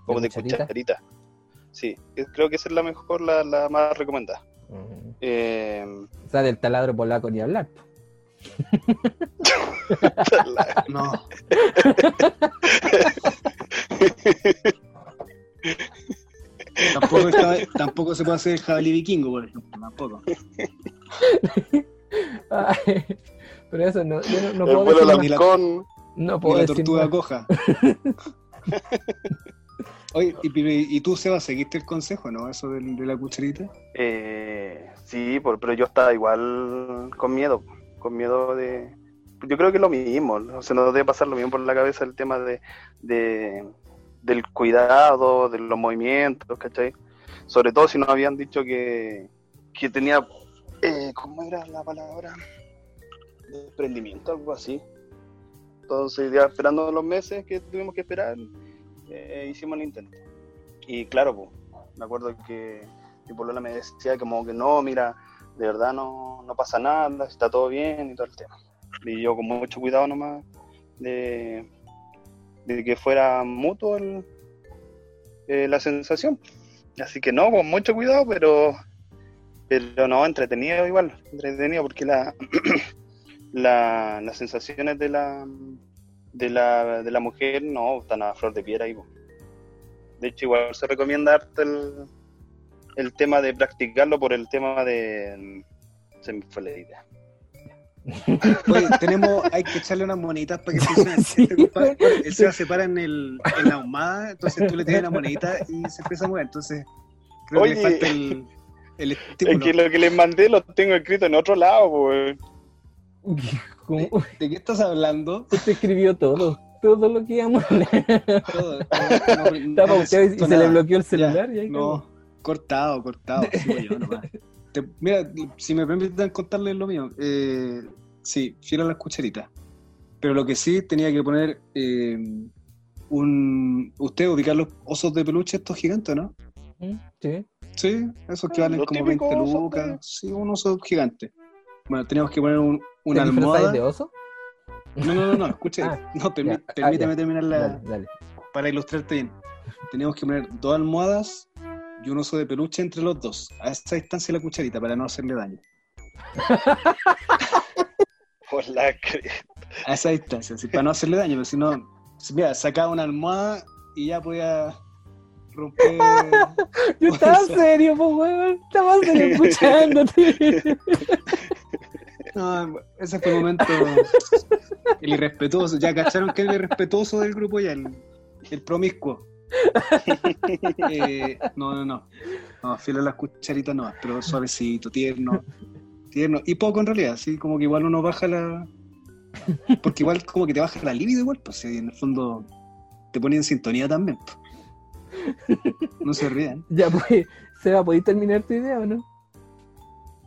como de, cucharita? cucharita. Sí, que- creo que esa es la mejor, la, la más recomendada. Eh, O sea, del taladro polaco ni hablar. la- No. tampoco, jab- tampoco se puede hacer el jabalí vikingo, por ejemplo. Tampoco. Ay, pero eso no, yo no, no el puedo vuelo decir halcón. No puedo la decir tortuga coja. Oye, y, y tú, Seba, seguiste el consejo, no? Eso de, la cucharita. Eh, sí, por- pero yo estaba igual con miedo, con miedo de... Yo creo que es lo mismo, o sea, nos debe pasar lo mismo por la cabeza el tema de, de- del cuidado, de los movimientos, ¿cachai? Sobre todo si nos habían dicho que, que tenía, eh, ¿cómo era la palabra? Desprendimiento, algo así. Entonces, ya esperando los meses que tuvimos que esperar, eh, hicimos el intento. Y claro, pues, me acuerdo que mi polola me decía como que no, mira, de verdad no, no pasa nada, está todo bien y todo el tema. Y yo con mucho cuidado nomás de, de que fuera mutuo el- eh, la sensación. Así que no, con mucho cuidado, pero pero no, entretenido igual, entretenido porque la, la las sensaciones de la de la, de la mujer no están a flor de piel ahí. po. De hecho, igual se recomienda harto el, el tema de practicarlo por el tema de. Se me fue la idea. Oye, tenemos, hay que echarle unas monitas para que funcione. Sí, él se se para en, el, en la ahumada, entonces tú le tienes la monedita y se empieza a mover. Entonces, creo que le falta el, el Es estímulo. que lo que les mandé lo tengo escrito en otro lado, pues. ¿Cómo? ¿De qué estás hablando? Usted escribió todo, todo lo que íbamos a leer. Todo, no, no, no Estaba usted y se le bloqueó el Ya, celular y ahí No, cortado, cortado. sigo yo nomás. Te- mira, si me permiten contarles lo mío. Eh, sí, fiel a las cucharitas. Pero lo que sí tenía que poner eh, un. Usted ubicar los osos de peluche estos gigantes, ¿no? ¿Mm? Sí. Sí, esos que Ah, valen como típicos 20 osos, lucas. pues. Sí, un oso gigante. Bueno, teníamos que poner un, ¿Te una disfrazáis almohada. de oso? No, no, no, no, escucha. Ah, no, permí- ya. Ah, permíteme ya. terminar la, Dale, dale. para ilustrarte bien. Teníamos que poner dos almohadas y un oso de peluche entre los dos. A esa distancia la cucharita para no hacerle daño. Por la cre- A esa distancia, sí, para no hacerle daño, pero si no, mira, sacaba una almohada y ya podía romper. Yo estaba serio, pues, weón. Estaba serio escuchándote. No, ese fue el momento. El irrespetuoso. Ya cacharon que el irrespetuoso del grupo ya, el, el promiscuo. Eh, no, no, no. No, fiel a las cucharitas no, pero suavecito, tierno. Tierno. Y poco en realidad, sí, como que igual uno baja la. Porque igual como que te baja la libido igual, pues sí, en el fondo te pone en sintonía también. pues. No se rían. Ya, pues, Seba, ¿podéis terminar tu idea o no?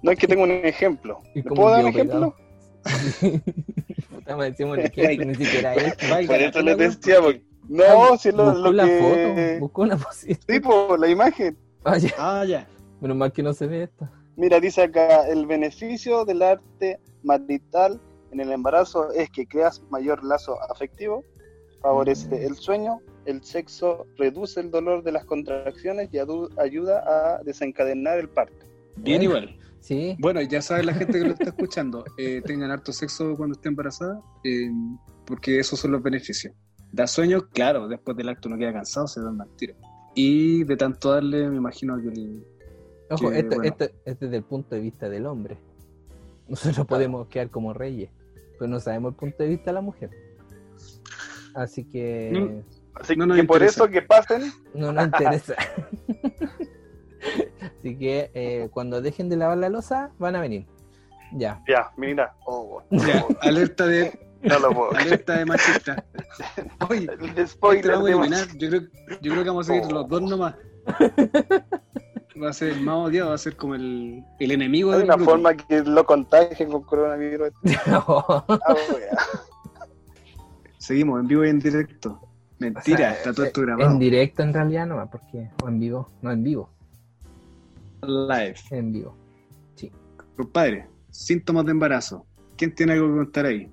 No es que tengo un ejemplo. ¿Y ¿Le cómo puedo dar un ejemplo? Puta, me decimos el ejemplo, ni siquiera es. Valga Por la eso decía, porque- no, si lo, Buscó lo la que... foto, buscó una posición. Sí, por la imagen. Ah, ya. Ah, ya. Menos mal que no se ve esto. Mira, dice acá, el beneficio del arte marital en el embarazo es que creas mayor lazo afectivo, favorece el sueño, el sexo reduce el dolor de las contracciones y ayuda a desencadenar el parto. Bien Bueno. igual. Sí. Bueno, ya sabe la gente que lo está escuchando, eh, tengan harto sexo cuando esté embarazada, eh, porque esos son los beneficios. Da sueño, claro, después del acto uno queda cansado, se duerme al tiro. Y de tanto darle, me imagino que el... Ojo, que, esto, bueno. esto es desde el punto de vista del hombre. Nosotros podemos quedar como reyes, pero no sabemos el punto de vista de la mujer. Así que Mm. Así No nos que por interesa. eso que pasen, no nos interesa. Así que eh, cuando dejen de lavar la losa, van a venir. Ya. ya, mira, oh, Ya, alerta de, no lo puedo. alerta de machista. Oye, El spoiler vamos a de eliminar. Yo creo, yo creo que vamos a seguir Oh. los dos nomás. Va a ser el más odiado, va a ser como el, el enemigo Hay del una grupo. forma que lo contagien con coronavirus. Ah, wea. Seguimos en vivo y en directo. Mentira, O sea, está todo esto eh, grabado. En directo en realidad no, porque o en vivo, no en vivo, Live. en vivo. Compadre, síntomas de embarazo. ¿Quién tiene algo que contar ahí?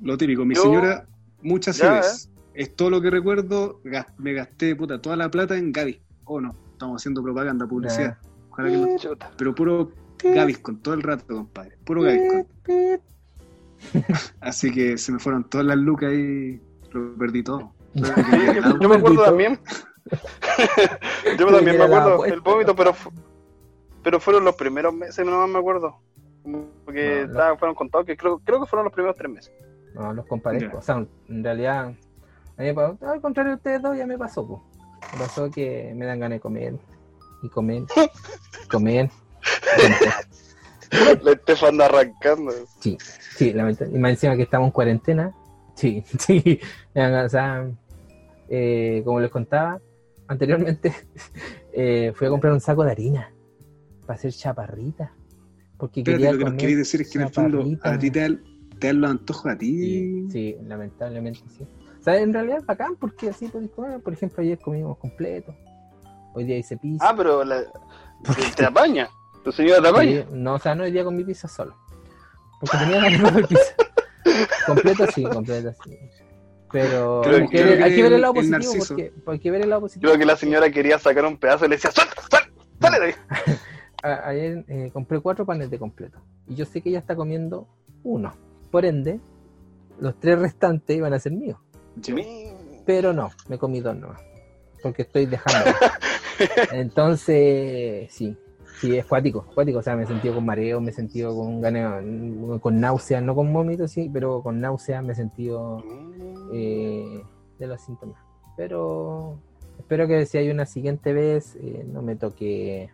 Lo típico, mi Yo- señora, muchas Ya, veces. Es todo lo que recuerdo. Me gasté puta toda la plata en Gaby. Oh no, estamos haciendo propaganda, publicidad. Ojalá que no. Pero puro Gaviscon, todo el rato, compadre. Puro Gaviscon. Así que se me fueron todas las lucas y lo perdí todo. Sí, yo me acuerdo también. yo también me acuerdo el vómito, pero pero fueron los primeros meses, no me acuerdo. Porque No, estaba- fueron contados que creo, creo que fueron los primeros tres meses. No, los comparezco. O sea, en realidad, a mí me pasó, al contrario de ustedes dos, ya me pasó. po. Me pasó que me dan ganas de comer y comer, comer. La Estefan anda arrancando. Sí, sí, lamentablemente. Y más encima que estamos en cuarentena. Sí, sí. me dan ganas, O sea, eh, como les contaba anteriormente, eh, fui a comprar un saco de harina para hacer chaparrita. Porque quería lo que nos comer queréis decir es que en el fondo chaparrita. a ti te dan, te dan los antojos a ti. Sí, sí, lamentablemente sí. O sea, en realidad es bacán porque así podéis comer. Por ejemplo, ayer comimos completo. Hoy día hice pizza. Ah, pero la, te apaña. Tu señora te apaña. Sí, no, o sea, no hoy día con mi pizza solo. Porque tenía ganas de comer pizza. completo sí, completo sí. Pero Creo hay, que- que ver, creo hay que ver el lado el positivo porque, porque hay que ver el lado positivo. Creo que la señora quería sacar un pedazo y le decía, ¡suelta, suelta! ¡Sale de ahí! A- ayer eh, compré cuatro panes de completo. Y yo sé que ella está comiendo uno. Por ende, los tres restantes iban a ser míos. Pero no, me comí dos nomás. Porque estoy dejando. Entonces, sí. Sí, es cuático, cuático. O sea, me he sentido con mareo, me he sentido con ganas, con náuseas, no con vómitos, sí, pero con náuseas me he sentido eh, de los síntomas. Pero espero que si hay una siguiente vez, eh, no me toque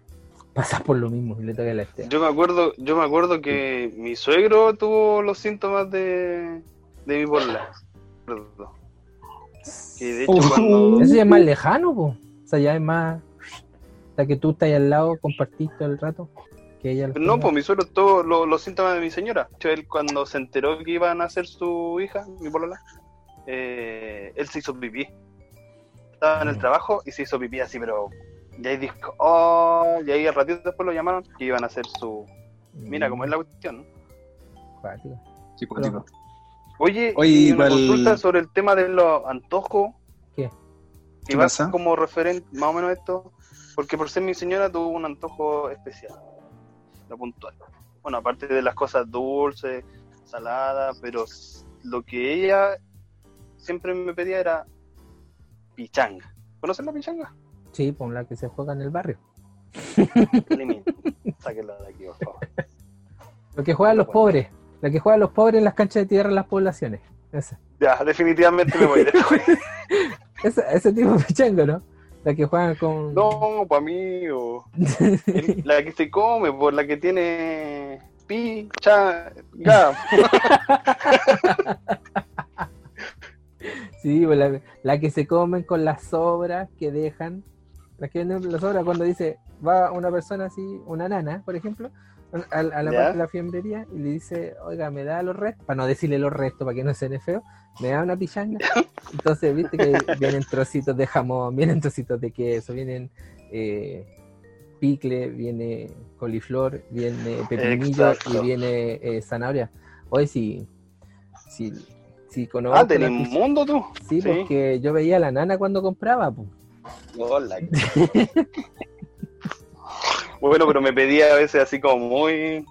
pasar por lo mismo y le toque a la. Yo me acuerdo, yo me acuerdo que mi suegro tuvo los síntomas de, de mi bola. Que de hecho cuando Eso ya es más lejano, po. O sea, ya es más. O sea, que tú estás ahí al lado, compartís todo el rato. Que ella No, tenga. pues mi suegro tuvo lo- los síntomas de mi señora. De hecho, él cuando se enteró que iban a ser su hija, mi polola, eh, él se hizo pipí. Estaba en el Mm. trabajo y se hizo pipí así, pero... Y ahí dijo, oh, y ahí al ratito después lo llamaron que iban a hacer su... Mira cómo es la cuestión, ¿no? Cuático. Sí, cuático. Oye, Oye, y una igual- consulta sobre el tema de los antojos. ¿Qué? ¿Qué pasa? como referente, más o menos esto. Porque por ser mi señora tuvo un antojo especial, lo puntual. Bueno, aparte de las cosas dulces, saladas, pero lo que ella siempre me pedía era pichanga. ¿Conocen la pichanga? Sí, por la que se juega en el barrio. Sáquenla de aquí, por favor. Lo que juegan los pobres. La que juegan los pobres en las canchas de tierra en las poblaciones. Esa. Ya, definitivamente me voy a ir. Ese tipo de pichango, ¿no? La que juegan con. No, para mí, o la que se come, por la que tiene pichanga. Sí, la, la que se comen con las sobras que dejan. La que venden las sobras cuando dice, va una persona así, una nana, por ejemplo, a, a la parte de la fiambrería y le dice, oiga, me da los restos, para no decirle los restos, para que no suene feo, me da una pichanga. Entonces, viste que vienen trocitos de jamón, vienen trocitos de queso, vienen eh, picle, viene coliflor, viene pepinillo Exacto. y viene eh, zanahoria. Hoy sí, sí, sí conozco Ah, tenés mundo tú. Sí, porque yo veía a la nana cuando compraba, pues. Hola. bueno, pero me pedía a veces así como muy,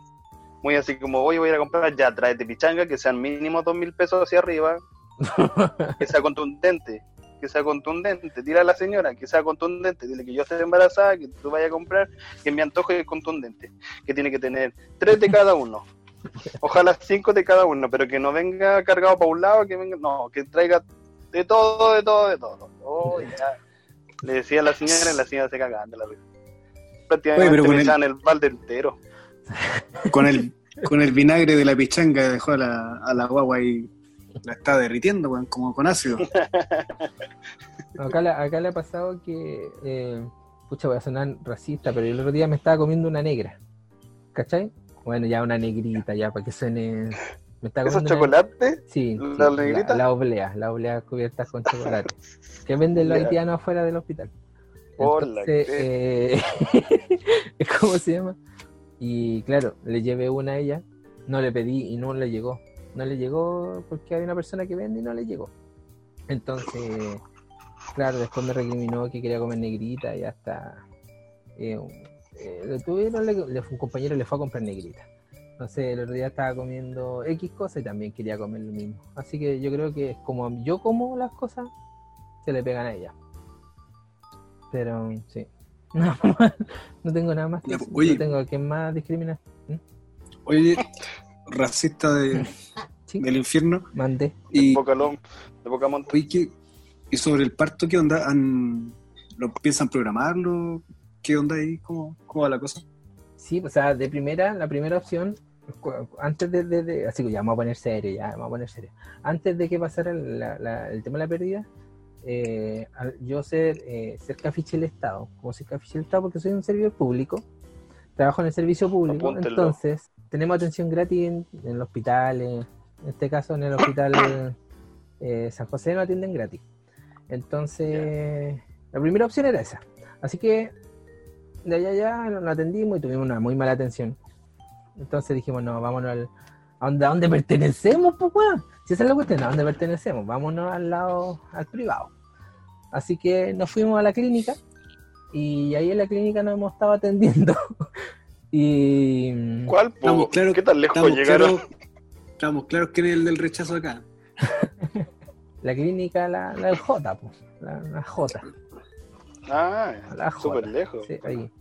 muy así como, oye, voy a ir a comprar, ya, tráete pichanga, que sean mínimo dos mil pesos hacia arriba, que sea contundente, que sea contundente, tira a la señora, que sea contundente, dile que yo estoy embarazada, que tú vayas a comprar, que mi antojo es contundente, que tiene que tener tres de cada uno. Ojalá cinco de cada uno, pero que no venga cargado para un lado, que venga, no, que traiga de todo, de todo, de todo. Oh, ya. Le decía a la señora y la señora se cagaba de la risa. Prácticamente Oye, pero con me el- echaban el balde entero. Con el, con el vinagre de la pichanga dejó a la, a la guagua y la está derritiendo, weón, como con ácido. Acá, la- acá le ha pasado que, eh, pucha, voy a sonar racista, pero el otro día me estaba comiendo una negra. ¿Cachai? Bueno, ya una negrita, ya para que suene. Me estaba ¿Esos una- chocolates? Sí, ¿La sí, negrita? La, oblea, la oblea cubiertas con chocolate. que venden los haitianos afuera del hospital. Entonces, eh, ¿cómo se llama? Y claro, le llevé una a ella, no le pedí y no le llegó. No le llegó porque hay una persona que vende y no le llegó. Entonces, claro, después me recriminó que quería comer negrita y hasta eh, eh, lo tuvieron, le, le- un compañero le fue a comprar negrita. No sé, el otro día estaba comiendo X cosa y también quería comer lo mismo. Así que yo creo que como yo como las cosas, se le pegan a ella. Pero sí. No, no tengo nada más que decir. oye. No tengo que más discriminar. Oye, racista de- Sí, del infierno. mandé. Y, Boca Lom- de ¿qué- y sobre el parto, ¿qué onda? ¿Han, ¿Lo piensan programarlo? ¿Qué onda ahí? ¿Cómo, cómo va la cosa? Sí, o sea, de primera, la primera opción, antes de, de- de- así que ya vamos a poner serio, ya vamos a poner serio. Antes de que pasara la- la- el tema de la pérdida, eh, yo ser, eh, ser cafiche del Estado, como ser cafiche del Estado porque soy un servidor público, trabajo en el servicio público, Apúntenlo. entonces tenemos atención gratis en, en el hospital, en este caso en el hospital eh, San José nos atienden gratis. Entonces, la primera opción era esa. Así que de allá ya lo atendimos y tuvimos una muy mala atención. Entonces dijimos, no, vámonos al, a donde, a donde pertenecemos, pues weón. Si esa es la cuestión, a donde pertenecemos, vámonos al lado, al privado. Así que nos fuimos a la clínica y ahí en la clínica nos hemos estado atendiendo. y ¿Cuál? po? Estamos claros- ¿Qué tan lejos Estamos llegaron? estamos claros quién es el del rechazo acá. la clínica, la, la del J, pues, la, la J. Ah, La J. súper lejos. Sí, ahí.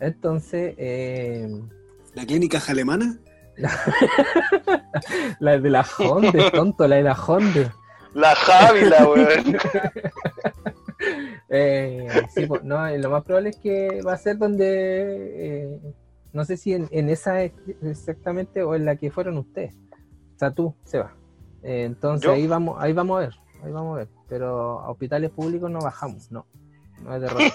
Entonces, eh, ¿La clínica alemana? la de la Honda, tonto, la de la Honda. La Jávila, weón. Eh, sí, pues, no, eh, lo más probable es que va a ser donde, eh, no sé si en, en esa ex- exactamente o en la que fueron ustedes. O sea, tú, Seba. Eh, entonces ¿Yo? ahí vamos, ahí vamos a ver, ahí vamos a ver. Pero a hospitales públicos no bajamos, no. No es de.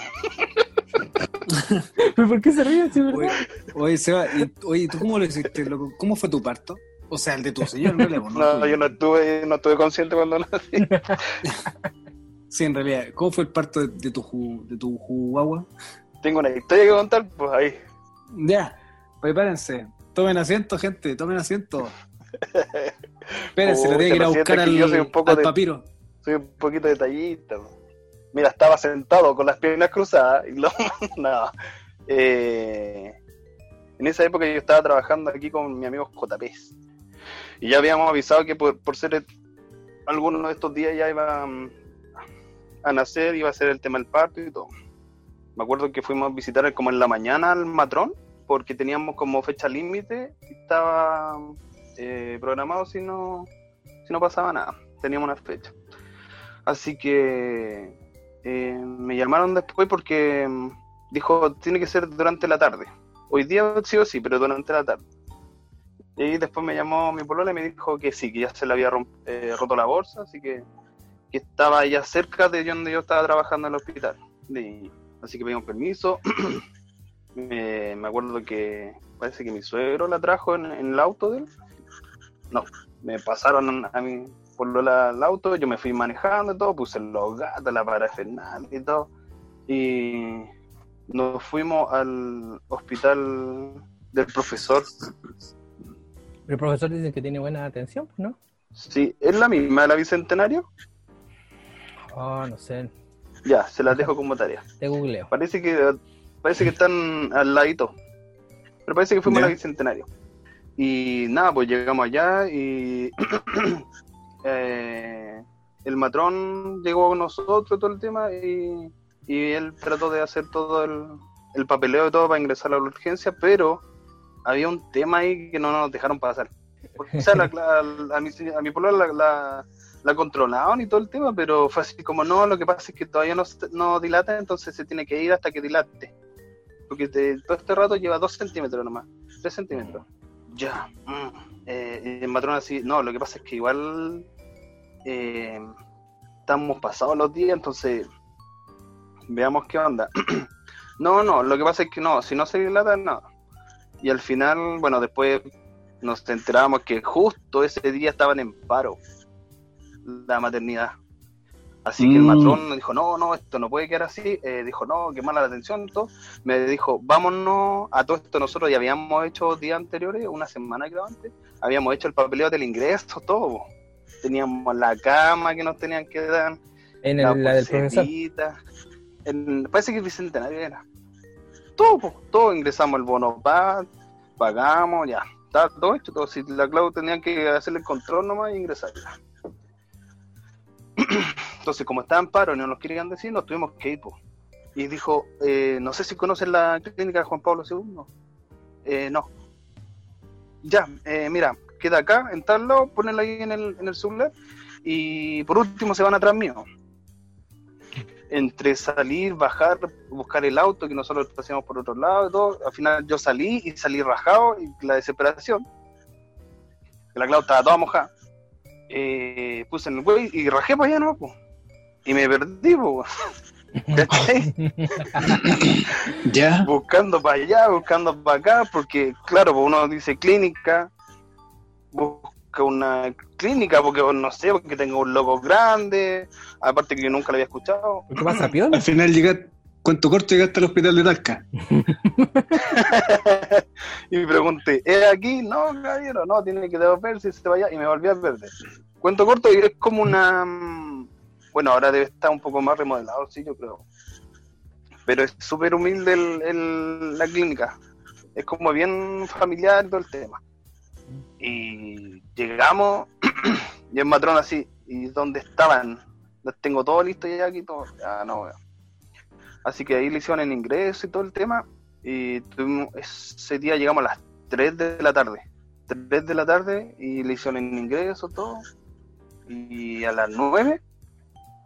¿Pero por qué se ¿verdad? Oye, oye, Seba, y- oye, ¿tú cómo lo hiciste, loco? ¿Cómo fue tu parto? O sea, el de tu señor, pues, no No, yo no estuve, no estuve consciente cuando nací. Sí, en realidad. ¿Cómo fue el parto de, de tu ju- de tu guagua? Tengo una historia que contar, pues ahí. Ya, prepárense. Tomen asiento, gente, tomen asiento. Espérense, le tengo que ir a buscar al, yo soy un poco al de- papiro. Soy un poquito detallista. po. Mira, estaba sentado con las piernas cruzadas y lo, no. Eh, en esa época yo estaba trabajando aquí con mi amigo JP. Y ya habíamos avisado que por, por ser algunos de estos días ya iba mm, a nacer, iba a ser el tema del parto y todo. Me acuerdo que fuimos a visitar como en la mañana al matrón, porque teníamos como fecha límite y estaba eh, programado si no, si no pasaba nada. Teníamos una fecha. Así que eh, me llamaron después porque mm, dijo, tiene que ser durante la tarde. Hoy día sí o sí, pero durante la tarde. Y después me llamó mi polola y me dijo que sí, que ya se le había eh, roto la bolsa, así que, estaba ya cerca de donde yo estaba trabajando en el hospital. así que pedimos permiso. me, acuerdo que parece que mi suegro la trajo en, el auto de él. No, me pasaron a mi polola al auto, yo me fui manejando y todo, puse los gatos, la parafernalia y todo. Y nos fuimos al hospital del profesor el profesor dice que tiene buena atención, ¿no? Sí, ¿es la misma de la Bicentenario? Oh, no sé. Ya, se las dejo como tarea. Te googleo. Parece que, parece que están al ladito. Pero parece que fuimos a la Bicentenario. Y nada, pues llegamos allá y eh, el matrón llegó con nosotros todo el tema y, él trató de hacer todo el, el papeleo y todo para ingresar a la urgencia, pero había un tema ahí que no nos dejaron pasar. A, mi, a pueblo la, la, controlaban y todo el tema, pero fue así como, no, lo que pasa es que todavía no, no dilata, entonces se tiene que ir hasta que dilate. Porque todo este rato lleva dos centímetros nomás, tres centímetros. Ya. Mm, eh, el matrón así, no, lo que pasa es que igual eh, estamos pasados los días, entonces veamos qué onda. no, no, lo que pasa es que no, si no se dilata, no y al final, bueno, después nos enteramos que justo ese día estaban en paro la maternidad. Así que el mm. matrón dijo, no, no, esto no puede quedar así. Eh, dijo, no, qué mala la atención. Todo. Me dijo, vámonos a todo esto. Nosotros ya habíamos hecho días anteriores, una semana creo antes, habíamos hecho el papeleo del ingreso, todo. Teníamos la cama que nos tenían que dar. En el, la, del profesor. En, parece que Bicentenario era todo, todo ingresamos el bono pagamos, ya, está todo hecho, todo. Si la Clau tenía que hacerle el control nomás y ingresarla. Entonces, como estaba en paro no nos querían decir, nos tuvimos que ir. Y dijo, eh, no sé si conocen la clínica de Juan Pablo II. Eh, no. Ya, eh, mira, queda acá, en tal lado, ponela ahí en el, en el sublet y por último se van atrás mío entre salir, bajar, buscar el auto que nosotros hacíamos por otro lado y todo, al final yo salí y salí rajado y la desesperación, la Clau estaba toda mojada, eh, puse en el güey y rajé para allá, ¿no? Y me perdí, pues. ya. Buscando para allá, buscando para acá, porque claro, pues uno dice clínica, una clínica, porque no sé, porque tengo un logo grande, aparte que yo nunca lo había escuchado. ¿Qué pasa, Al final llegaste, cuento corto llegaste al hospital de Talca. y pregunté, ¿es aquí? No, caballero, no, tiene que devolverse, se vaya, y me volví a perder. Cuento corto, y es como una... Bueno, ahora debe estar un poco más remodelado, sí, yo creo. Pero es súper humilde el, la clínica. Es como bien familiar todo el tema. Y llegamos y el matrón así, ¿y dónde estaban? Los tengo todo listo ya aquí, todo. Ya no, Así que ahí le hicieron el ingreso y todo el tema. Y tuvimos, ese día llegamos a las 3 de la tarde. 3 de la tarde y le hicieron el ingreso, todo. Y a las 9,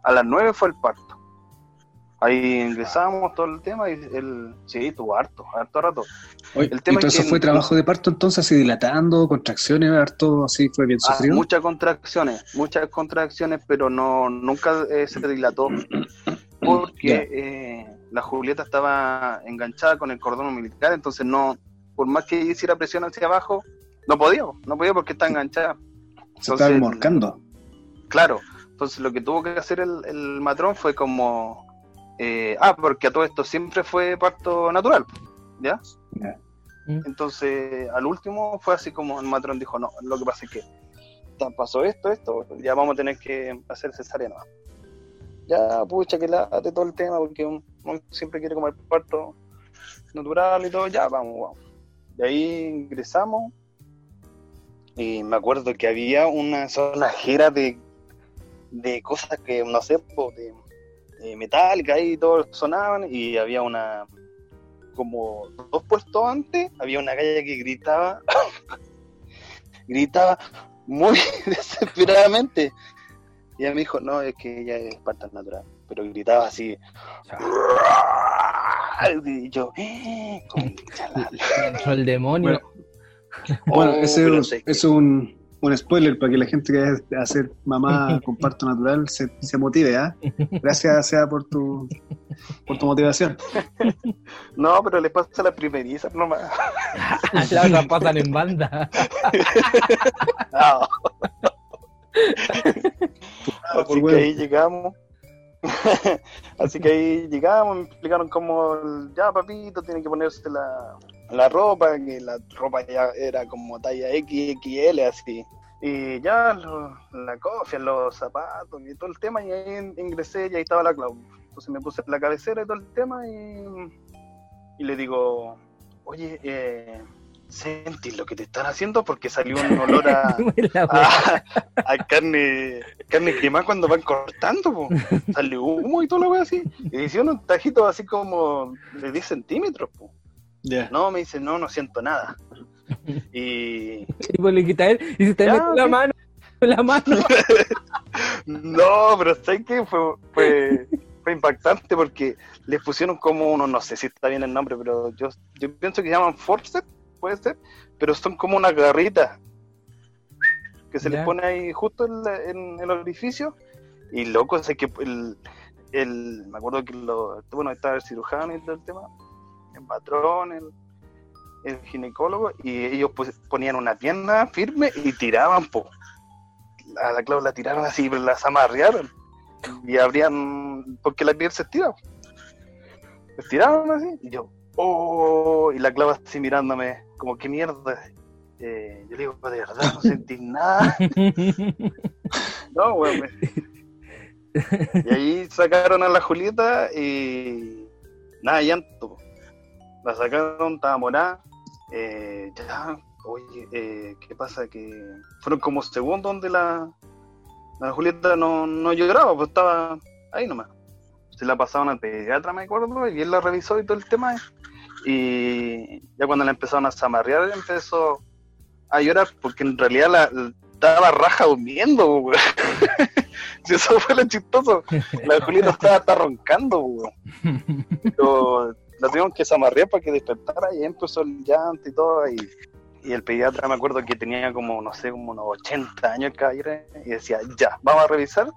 a las 9 fue el parto. Ahí ingresamos todo el tema y el, sí, tuvo harto, harto rato. el tema ¿y eso fue trabajo de parto entonces, así dilatando, contracciones, harto, así fue bien ah, sufrido? muchas contracciones, muchas contracciones, pero no nunca eh, se dilató porque eh, la Julieta estaba enganchada con el cordón umbilical, entonces no, por más que hiciera presión hacia abajo, no podía, no podía porque está enganchada. Se estaba enmorcando. Claro, entonces lo que tuvo que hacer el, el matrón fue como eh, ah, porque a todo esto siempre fue parto natural, ¿ya? Mm. Entonces, al último fue así como el matrón dijo, no, lo que pasa es que pasó esto, esto, ya vamos a tener que hacer cesárea ya, pucha, que late todo el tema, porque siempre quiere comer parto natural y todo, ya, vamos, vamos. Y ahí ingresamos. Y me acuerdo que había una zona jera de, de cosas que, no sé, de, de metálica ahí todos sonaban y había una como dos puestos antes había una calle que gritaba gritaba muy desesperadamente y ella me dijo no es que ella es parto natural pero gritaba así y yo eh, la- el demonio. Bueno, Oh, ese es, sé que- es un, un spoiler para que la gente que vaya a hacer mamá con parto natural se, se motive, ¿ah? Gracias, Sea, por tu, por tu motivación. no pero les pasa la primeriza nomás Las otras pasan en banda. Ah. Así que ahí llegamos. Así que ahí llegamos, me explicaron cómo, ya papito, tiene que ponerse la, la ropa, que la ropa ya era como talla XXL, así. Y ya lo- la cofia, los zapatos y todo el tema, y ahí ingresé y ahí estaba la Clau. Entonces me puse la cabecera y todo el tema y, y le digo, oye, eh, ¿sentís lo que te están haciendo? Porque salió un olor a, a, a carne, carne quemada cuando van cortando, po. sale humo y todo lo que así. Y hicieron un tajito así como de 10 centímetros. Po. No, me dice, no, no siento nada. Y Y pues le quita él y se te Ya, mete la mano. La mano. no, pero ¿sabes qué? Fue, fue, fue impactante porque les pusieron como uno, no sé si está bien el nombre, pero yo, yo pienso que se llaman forceps, puede ser, pero son como una garrita que se Ya. les pone ahí justo en, la- en el orificio y loco, sé que el, el, me acuerdo que lo, bueno, estaba el cirujano y todo el tema, el patrón, el, el ginecólogo, y ellos pues, ponían una pierna firme y tiraban, po. A la Clau la tiraron así, las amarrearon y abrían, porque la piel se estira. Se estiraron así, y yo, oh, y la Clau así mirándome, como, ¿qué mierda? Eh, yo le digo, de verdad, no sentí nada. No, weón. me- Y ahí sacaron a la Julieta y nada, llanto. La sacaron, estaba morada. Eh, ya, oye, eh, ¿qué pasa? Que fueron como segundos donde la, la Julieta no, no lloraba, pues estaba ahí nomás. Se la pasaron al pediatra, me acuerdo, y él la revisó y todo el tema. Y ya cuando la empezaron a zamarrear, empezó a llorar, porque en realidad la, la- estaba raja durmiendo. Si eso fue lo chistoso. La Julieta estaba hasta roncando. Pero la tuvimos que zamarrear para que despertara y empezó el llanto y todo. Y, y el pediatra me acuerdo que tenía como, no sé, como unos 80 años el caballero y decía, ya, vamos a revisar.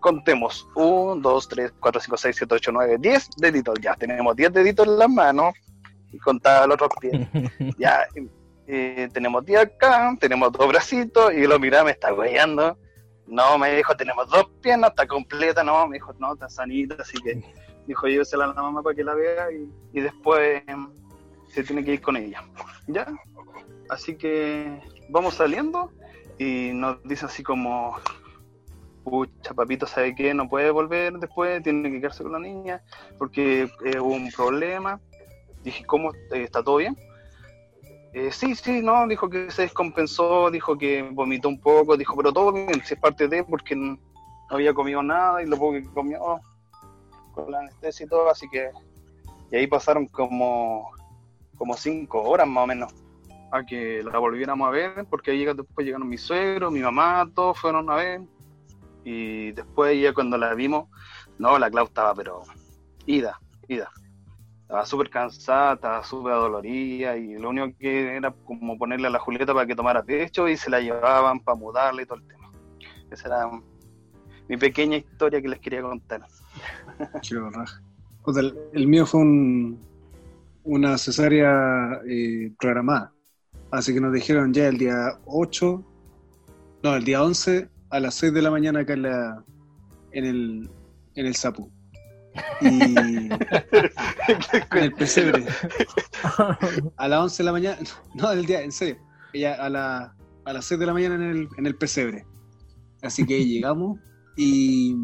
Contemos 1, 2, 3, 4, 5, 6, 7, 8, 9, 10 deditos. Ya, tenemos 10 deditos en las manos y contaba los otros pies. Ya, eh, tenemos 10 acá, tenemos dos bracitos y lo miraba, me está guayando. No, me dijo, tenemos dos piernas, está completa, no, me dijo, no, está sanita, así que dijo, llévesela a la mamá para que la vea y, y después em, se tiene que ir con ella. ¿Ya? Así que vamos saliendo y nos dice así como, pucha, papito, ¿sabe qué? No puede volver después, tiene que quedarse con la niña porque eh, hubo un problema. Dije, ¿cómo? ¿Está todo bien? Eh, sí, sí, no, dijo que se descompensó, dijo que vomitó un poco, dijo, pero todo bien, si es parte de, porque no había comido nada y lo poco que comió con la anestesia y todo, así que, y ahí pasaron como, como cinco horas más o menos a que la volviéramos a ver, porque ahí después llegaron mi suegro, mi mamá, todos fueron a ver, y después ya cuando la vimos, no, la Clau estaba pero ida, ida estaba súper cansada, estaba súper dolorida y lo único que era como ponerle a la Julieta para que tomara pecho y se la llevaban para mudarle y todo el tema. Esa era mi pequeña historia que les quería contar. Qué. Puta, el, el mío fue un, una cesárea eh, programada. Así que nos dijeron ya el día 8, no, el día 11 a las 6 de la mañana acá en, la, en, el, en el Sapu. Y en el pesebre. A las 11 de la mañana, no, del día, en serio. Ella a, la, a las 6 de la mañana en el, en el pesebre. Así que llegamos y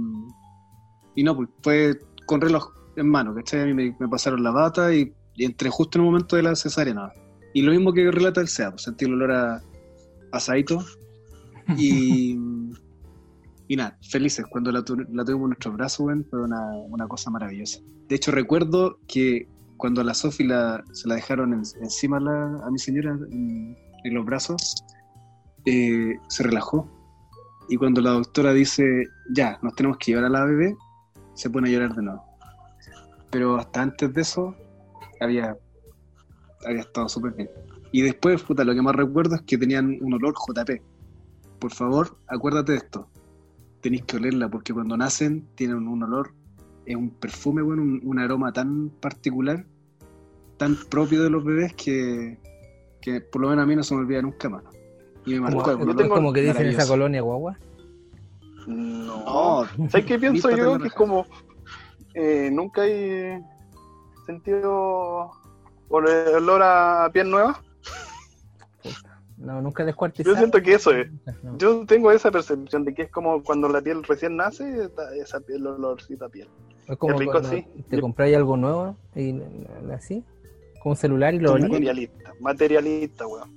Y no, pues fue con reloj en mano, ¿cachai? A mí me, me pasaron la bata y, y entré justo en el momento de la cesárea, nada. Y lo mismo que relata el SEA, pues sentí el olor a asadito y, y nada, felices cuando la, tu- la tuvimos en nuestros brazos, fue una, una cosa maravillosa. De hecho, recuerdo que cuando la Sofi la, se la dejaron en- encima la- a mi señora en, en los brazos, eh, se relajó. Y cuando la doctora dice, ya, nos tenemos que llevar a la bebé, se pone a llorar de nuevo. Pero hasta antes de eso, había, había estado súper bien. Y después, puta, lo que más recuerdo es que tenían un olor JP. Por favor, acuérdate de esto. Tenéis que olerla porque cuando nacen tienen un olor, es un perfume, bueno, un, un aroma tan particular, tan propio de los bebés que, que por lo menos a mí no se me olvida nunca más. Y me marcó. Tengo- como que dicen esa colonia guagua. No. No, ¿Sabes qué pienso yo? Que es como. eh, nunca hay sentido. ol- olor a piel nueva. No, nunca descuartizado. Yo siento que eso es. No. Yo tengo esa percepción de que es como cuando la piel recién nace, esa piel, el olorcito a piel. Es como es rico, cuando sí. te compráis algo nuevo y así, como un celular y lo olís. Materialista, materialista, weón.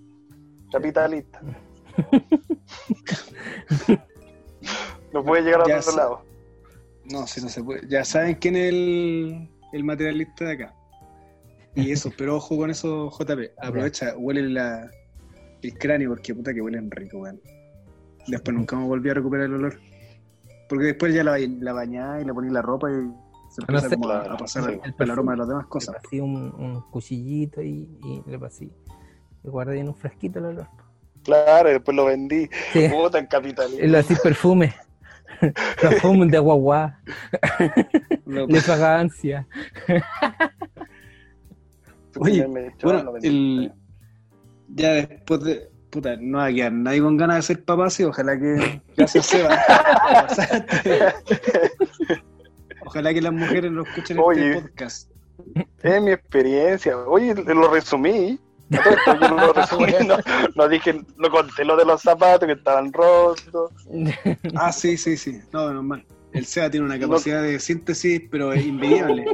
Capitalista. no puede llegar a Ya otro sé. lado. No, si no se puede. Ya saben quién es el, el materialista de acá. Y eso, pero ojo con eso, JP. Aprovecha, huele la, el cráneo porque puta que huelen rico, weón. Después nunca me volví a recuperar el olor. Porque después ya la, la bañás y le ponís la ropa y se No empieza sé. como a- pasar el, El el aroma de las demás Le cosas. pasé un, un cuchillito y, y le pasé. Y guardé en un frasquito el olor. Claro, y después lo vendí. Sí, Puta, en capitalista. y lo así perfume. perfume de guagua, de fragancia. Oye, Me echó, lo Bueno, vendí. el, ya después de. Puta, no va a quedar nadie con ganas de ser papá, sí. Ojalá que. Gracias, Seba. Ojalá que las mujeres lo escuchen en Oye. este podcast. Es mi experiencia. Oye, lo resumí. Esto yo lo resumí. No, no dije, lo conté lo de los zapatos que estaban rotos. Ah, sí, sí, sí. No, normal. El SEA tiene una capacidad de síntesis, pero es invidiable.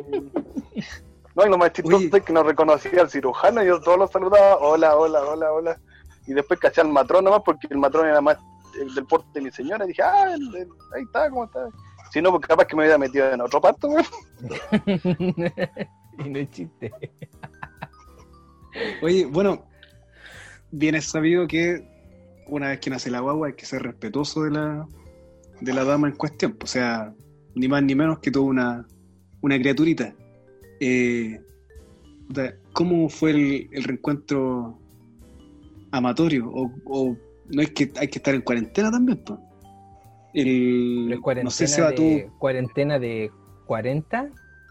No, y lo más chistoso Oye. es que no reconocía al cirujano. Yo todos los saludaba. Hola, hola, hola, hola. Y después caché al matrón nomás porque el matrón era más eh, del porte de mi señora. Y dije, ah, el- el- ahí está, ¿cómo está? Si no, pues capaz que me hubiera metido en otro parto, güey. y no es chiste. Oye, bueno, bien es sabido que una vez que nace la guagua hay que ser respetuoso de la, de la dama en cuestión. O sea, ni más ni menos que toda una, una criaturita. Eh, ¿Cómo fue el, el reencuentro amatorio? O, o no es que hay que estar en cuarentena también? pues? El, ¿Pero es cuarentena, no sé, Seba, de, tú... cuarentena de 40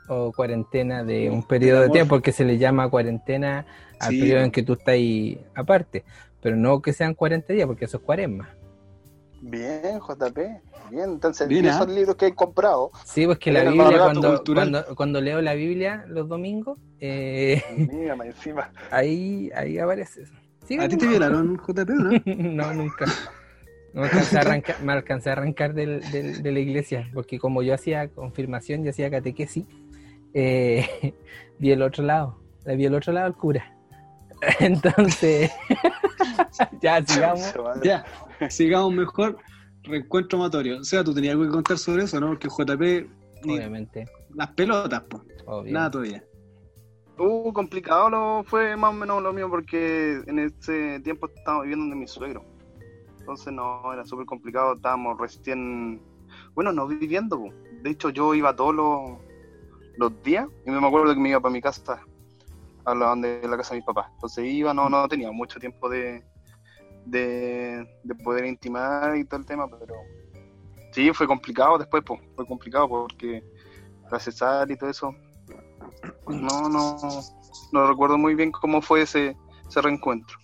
o cuarentena de un periodo de tiempo? Porque se le llama cuarentena al Sí. periodo en que tú estás ahí aparte. Pero no que sean 40 días, porque eso es cuaresma. Bien, JP. Bien, entonces, Bien, ¿y ¿ah? esos libros que he comprado? Sí, pues que la Biblia, cuando, cuando, cuando leo la Biblia los domingos, eh, encima. ahí, ahí aparece eso. ¿A ti te violaron, JP, no? no, nunca. No me alcancé a arrancar, me alcancé a arrancar del, del- de la iglesia, porque como yo hacía confirmación y hacía catequesis, eh, vi el otro lado, le vi el otro lado al cura. Entonces, ya sigamos. Ya, sigamos mejor. Reencuentro amatorio. O sea, tú tenías algo que contar sobre eso, ¿no? Porque JP, Obviamente, las pelotas, pues. Nada todavía. Uh, complicado lo, fue más o menos lo mío porque en ese tiempo estaba viviendo donde mi suegro. Entonces no, era súper complicado, estábamos recién, bueno, no viviendo. po. De hecho yo iba todos los, los días y me acuerdo que me iba para mi casa, a la, donde, la casa de mis papás. Entonces iba, no, no tenía mucho tiempo de, de, de poder intimar y todo el tema, pero sí, fue complicado después, pues, fue complicado porque la cesárea y todo eso. No, no, no recuerdo muy bien cómo fue ese, ese reencuentro.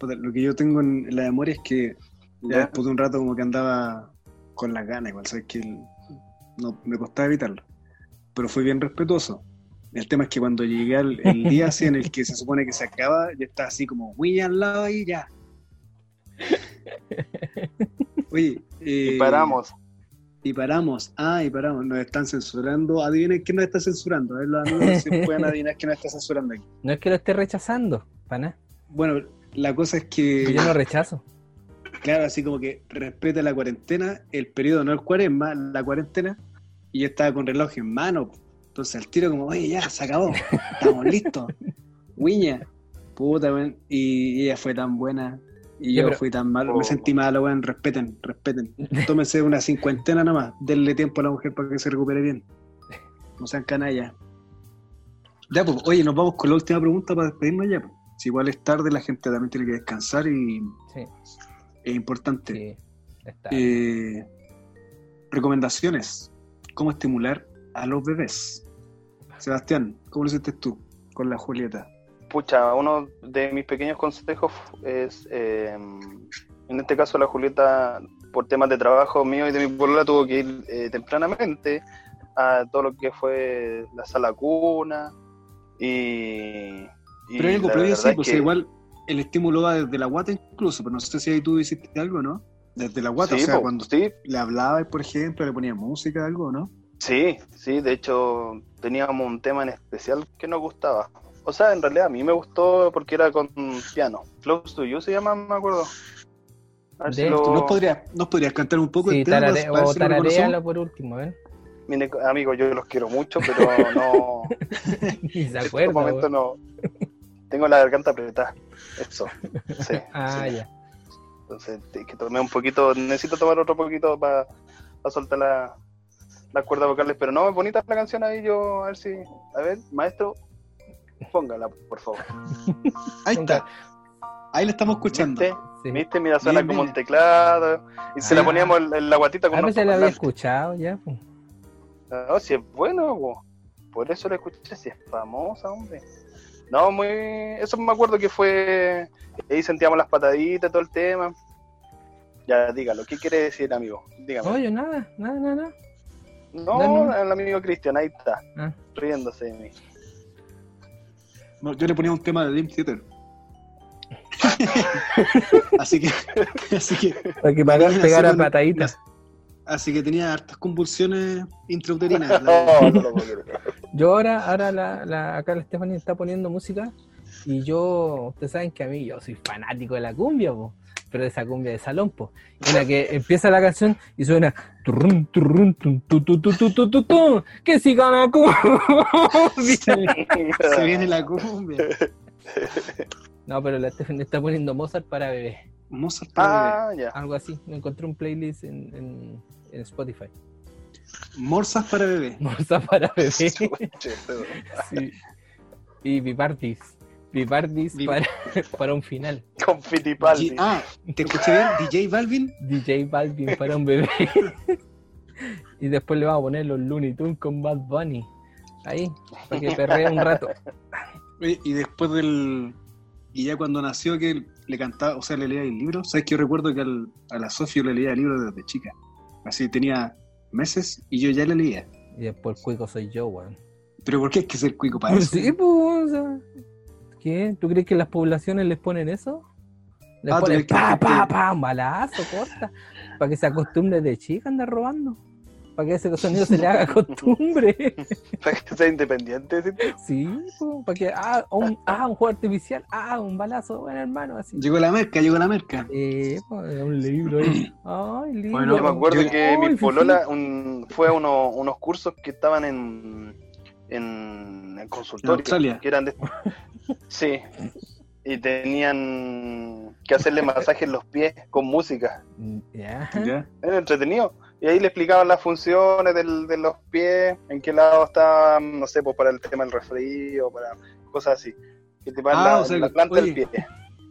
Lo que yo tengo en la memoria es que ya Ya. después de un rato como que andaba con las ganas, igual, sabes que no, me costaba evitarlo. Pero fue bien respetuoso. El tema es que cuando llegué al el día así en el que se supone que se acaba, ya está así como muy al lado ahí, ya. Oye, eh, Y paramos. Y paramos, ah, y paramos, nos están censurando. Adivinen quién nos está censurando. A ver, los amigos si pueden adivinar quién nos está censurando aquí. No es que lo esté rechazando, para nada. Bueno, la cosa es que, Yo no rechazo. claro, así como que respeta la cuarentena, el periodo, no el cuaresma, la cuarentena, y yo estaba con reloj en mano. Entonces al tiro como, oye, ya, se acabó, estamos listos. Wiña, puta, weón. Y ella fue tan buena, y yo pero- fui tan malo, Oh. me sentí malo, weón, respeten, respeten. Tómense una cincuentena nomás, denle tiempo a la mujer para que se recupere bien. No sean canallas. Ya, pues, oye, nos vamos con la última pregunta para despedirnos ya. pues. Si igual es tarde, la gente también tiene que descansar y Sí, es importante. sí. Está. Eh, recomendaciones. ¿Cómo estimular a los bebés? Sebastián, ¿cómo lo hiciste tú con la Julieta? Pucha, uno de mis pequeños consejos es, eh, en este caso la Julieta, por temas de trabajo mío y de mi polola, tuvo que ir eh, tempranamente a todo lo que fue la sala cuna y... y Pero hay algo previo, sí, es pues que- igual el estímulo va desde la guata incluso, pero no sé si ahí tú hiciste algo, ¿no? Desde la guata, Sí, o sea, po, cuando sí, le hablabas, por ejemplo, le ponía música, algo, ¿no? Sí, sí, de hecho teníamos un tema en especial que nos gustaba. O sea, en realidad a mí me gustó porque era con piano. Close to You se llama, me acuerdo. Si lo- ¿Nos, podrías, ¿Nos podrías cantar un poco Sí, el tema para- tarare- para ver o si tararealo por último, ¿ven? Mire, amigos, yo los quiero mucho, pero no. Ni se en este acuerda, momento weón. no. Tengo la garganta apretada. Eso. Sí. Ah, sí. ya. Entonces, que tomé un poquito. Necesito tomar otro poquito para soltar la, las cuerdas vocales. Pero no, es bonita la canción ahí. Yo, a ver si. A ver, maestro, póngala, por favor. Ahí está, ahí la estamos escuchando. ¿Viste? Sí. ¿Viste? Mira, suena Bien, como bien. un teclado. Y se Ah. la poníamos en, en la guatita con veces la había escuchado ya. pues. No, si es bueno, po. por eso la escuché, si es famosa, hombre. No, muy. Eso me acuerdo que fue. Ahí sentíamos las pataditas, todo el tema. Ya, dígalo, ¿qué quiere decir, amigo? Dígame. No, yo nada, nada, nada. nada. No, no, no. el amigo Cristian, ahí está, Ah, riéndose de mí. No, yo le ponía un tema de Dream Theater. así que, así que, para que Así pegara con- pataditas. así que tenía hartas convulsiones intrauterinas. No, no lo puedo creer. Yo ahora, ahora la, la, acá la Stephanie está poniendo música y yo, ustedes saben que a mí yo soy fanático de la cumbia, po, pero de esa cumbia de salón, po. En la que empieza la canción y suena turrun, turrun, tun, tu, tu, tu, tu, tu, tu, tu, que siga la cumbia. Se viene la cumbia. No, pero la Stephanie está poniendo Mozart para bebé, Mozart para Ah, ya. algo así. Me encontré un playlist en, en, en Spotify. bebé. Morsas para bebé. Mozart para bebé. Sí. Y Vivardis. Vivardis Vi- para, para un final. Con Fittipaldi. Ah, ¿te escuché bien? DJ Balvin. DJ Balvin para un bebé. y después le vamos a poner los Looney Tunes con Bad Bunny. Ahí, para que perree un rato. Y después del. Y ya cuando nació que le cantaba, o sea, le leía el libro. ¿Sabes que yo recuerdo que al- a la Sofía yo le leía el libro desde chica? Así tenía meses y yo ya le leía. Y después el cuico soy yo, weón. Pero ¿por qué es que ser cuico para eso? Sí, pues, o sea, ¿qué? ¿Tú crees que las poblaciones les ponen eso? Les Ah, ¿tú ponen que pa, pa, pa, un balazo, corta. Para que se acostumbre de chica a andar robando. Para que ese sonido se le haga costumbre. Para que sea independiente. ¿sí? Sí, para que, ah, un, ah, un juego artificial, ah, un balazo, bueno, hermano, así. Llegó la merca, llegó la merca. Eh, pues, un libro ahí. Ay, libro. Bueno, Yo me acuerdo Yo- que mi polola un, fue a uno- unos cursos que estaban en, en el consultorio. En Australia. Que eran de, sí. Y tenían que hacerle masaje en los pies con música. Ya. ¿Ya? Era entretenido. Y ahí le explicaban las funciones del- de los pies, en qué lado está, no sé, pues para el tema del resfrío, para cosas así. Que te van Ah, la, o sea, la planta del pie.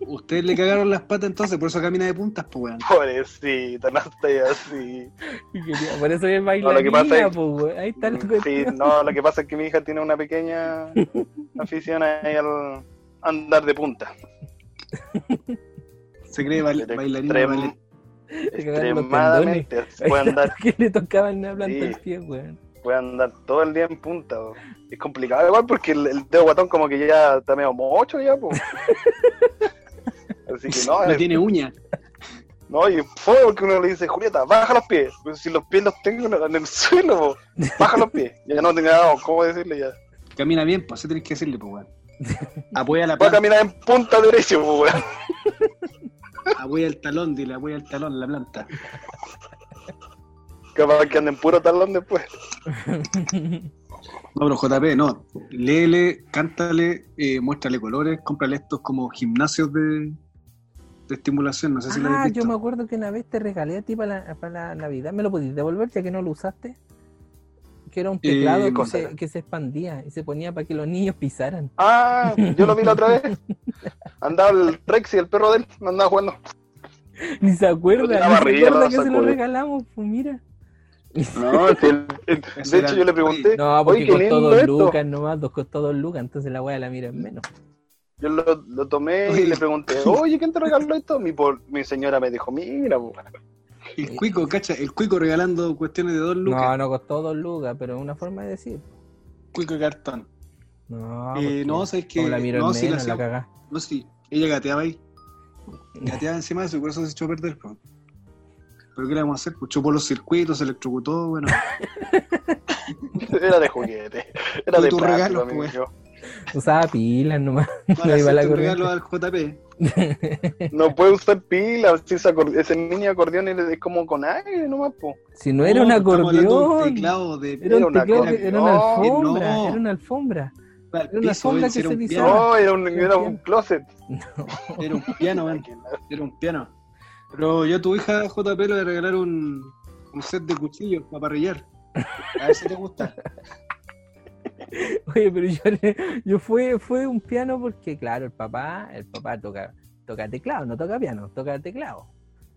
Ustedes le cagaron las patas entonces, por eso camina de puntas, pues weón. Pobrecita, no estoy así. Por eso es No, bailarina, lo que pasa es- pues. Ahí está la Sí, no, lo que pasa es que mi hija tiene una pequeña afición ahí al andar de punta. Se cree bail- bailarina. extrem- Se los extremadamente Ahí puede andar, que le tocaba en la planta Sí. del pie, güey. puede andar todo el día en punta. bo. Es complicado igual porque el, el dedo guatón como que ya está medio mocho ya, pues. Así que no, No es- tiene uña. No, y fue porque uno le dice, Julieta, baja los pies. Pues si los pies los tengo en el suelo, po, baja los pies. Ya no tenía nada, ¿cómo decirle ya? Camina bien, pues, así tenés que decirle, pues, weón. Apoya la Voy a planta, caminar en punta derecha, po, weón. apoya el talón, dile, apoya el talón, la planta. Capaz que anden puro talón después. No, pero JP, no. Léele, cántale, eh, muéstrale colores, cómprale estos como gimnasios de, de estimulación. No sé si lo Ah, habéis yo me acuerdo que una vez te regalé a ti para la, para la Navidad. ¿Me lo pudiste devolver ya que no lo usaste? Que era un teclado Eh, que, cosa se, que se expandía y se ponía para que los niños pisaran. Ah, yo lo vi la otra vez. Andaba el Rex y el perro de él, andaba jugando. Ni se acuerda, ni se acuerda la que se lo regalamos, pues mira. No, el- el- de hecho yo le pregunté, No, porque costó dos lucas nomás, dos costó dos lucas, entonces la weá la mira en menos. Yo lo, lo tomé y le pregunté, oye, ¿quién te regaló esto? Mi, por- mi señora me dijo, mira, po. El cuico, cacha, el cuico regalando cuestiones de dos lucas. No, no costó dos lucas, pero es una forma de decir. Cuico cartón. No, Eh, no, sabes que. como la miro No, sí, la menos, la hacía- cagá. No, sí, ella gateaba ahí. Gateaba encima de eso por eso se echó a perder. po. ¿Pero qué le vamos a hacer? Pues chupó los circuitos, se electrocutó, bueno. Era de juguete, era de tu plástico, regalo, amigo pues. Usaba pilas nomás. No, No iba la regalo al JP. No puede usar pilas, si ese, ese mini acordeón es como con aire nomás, po. Si no era un No, acordeón. teclado de Era un Era una teclado, que- era una acordeón, alfombra, no. era una alfombra. al era una ven, que se piano. No, era un, era un closet. Era un piano. Era un piano. Pero yo a tu hija JP le voy a regalar un, un set de cuchillos para parrillar. A ver si te gusta. Oye, pero yo, yo fue, fue un piano porque, claro, el papá, el papá toca, toca teclado, no toca piano, toca teclado.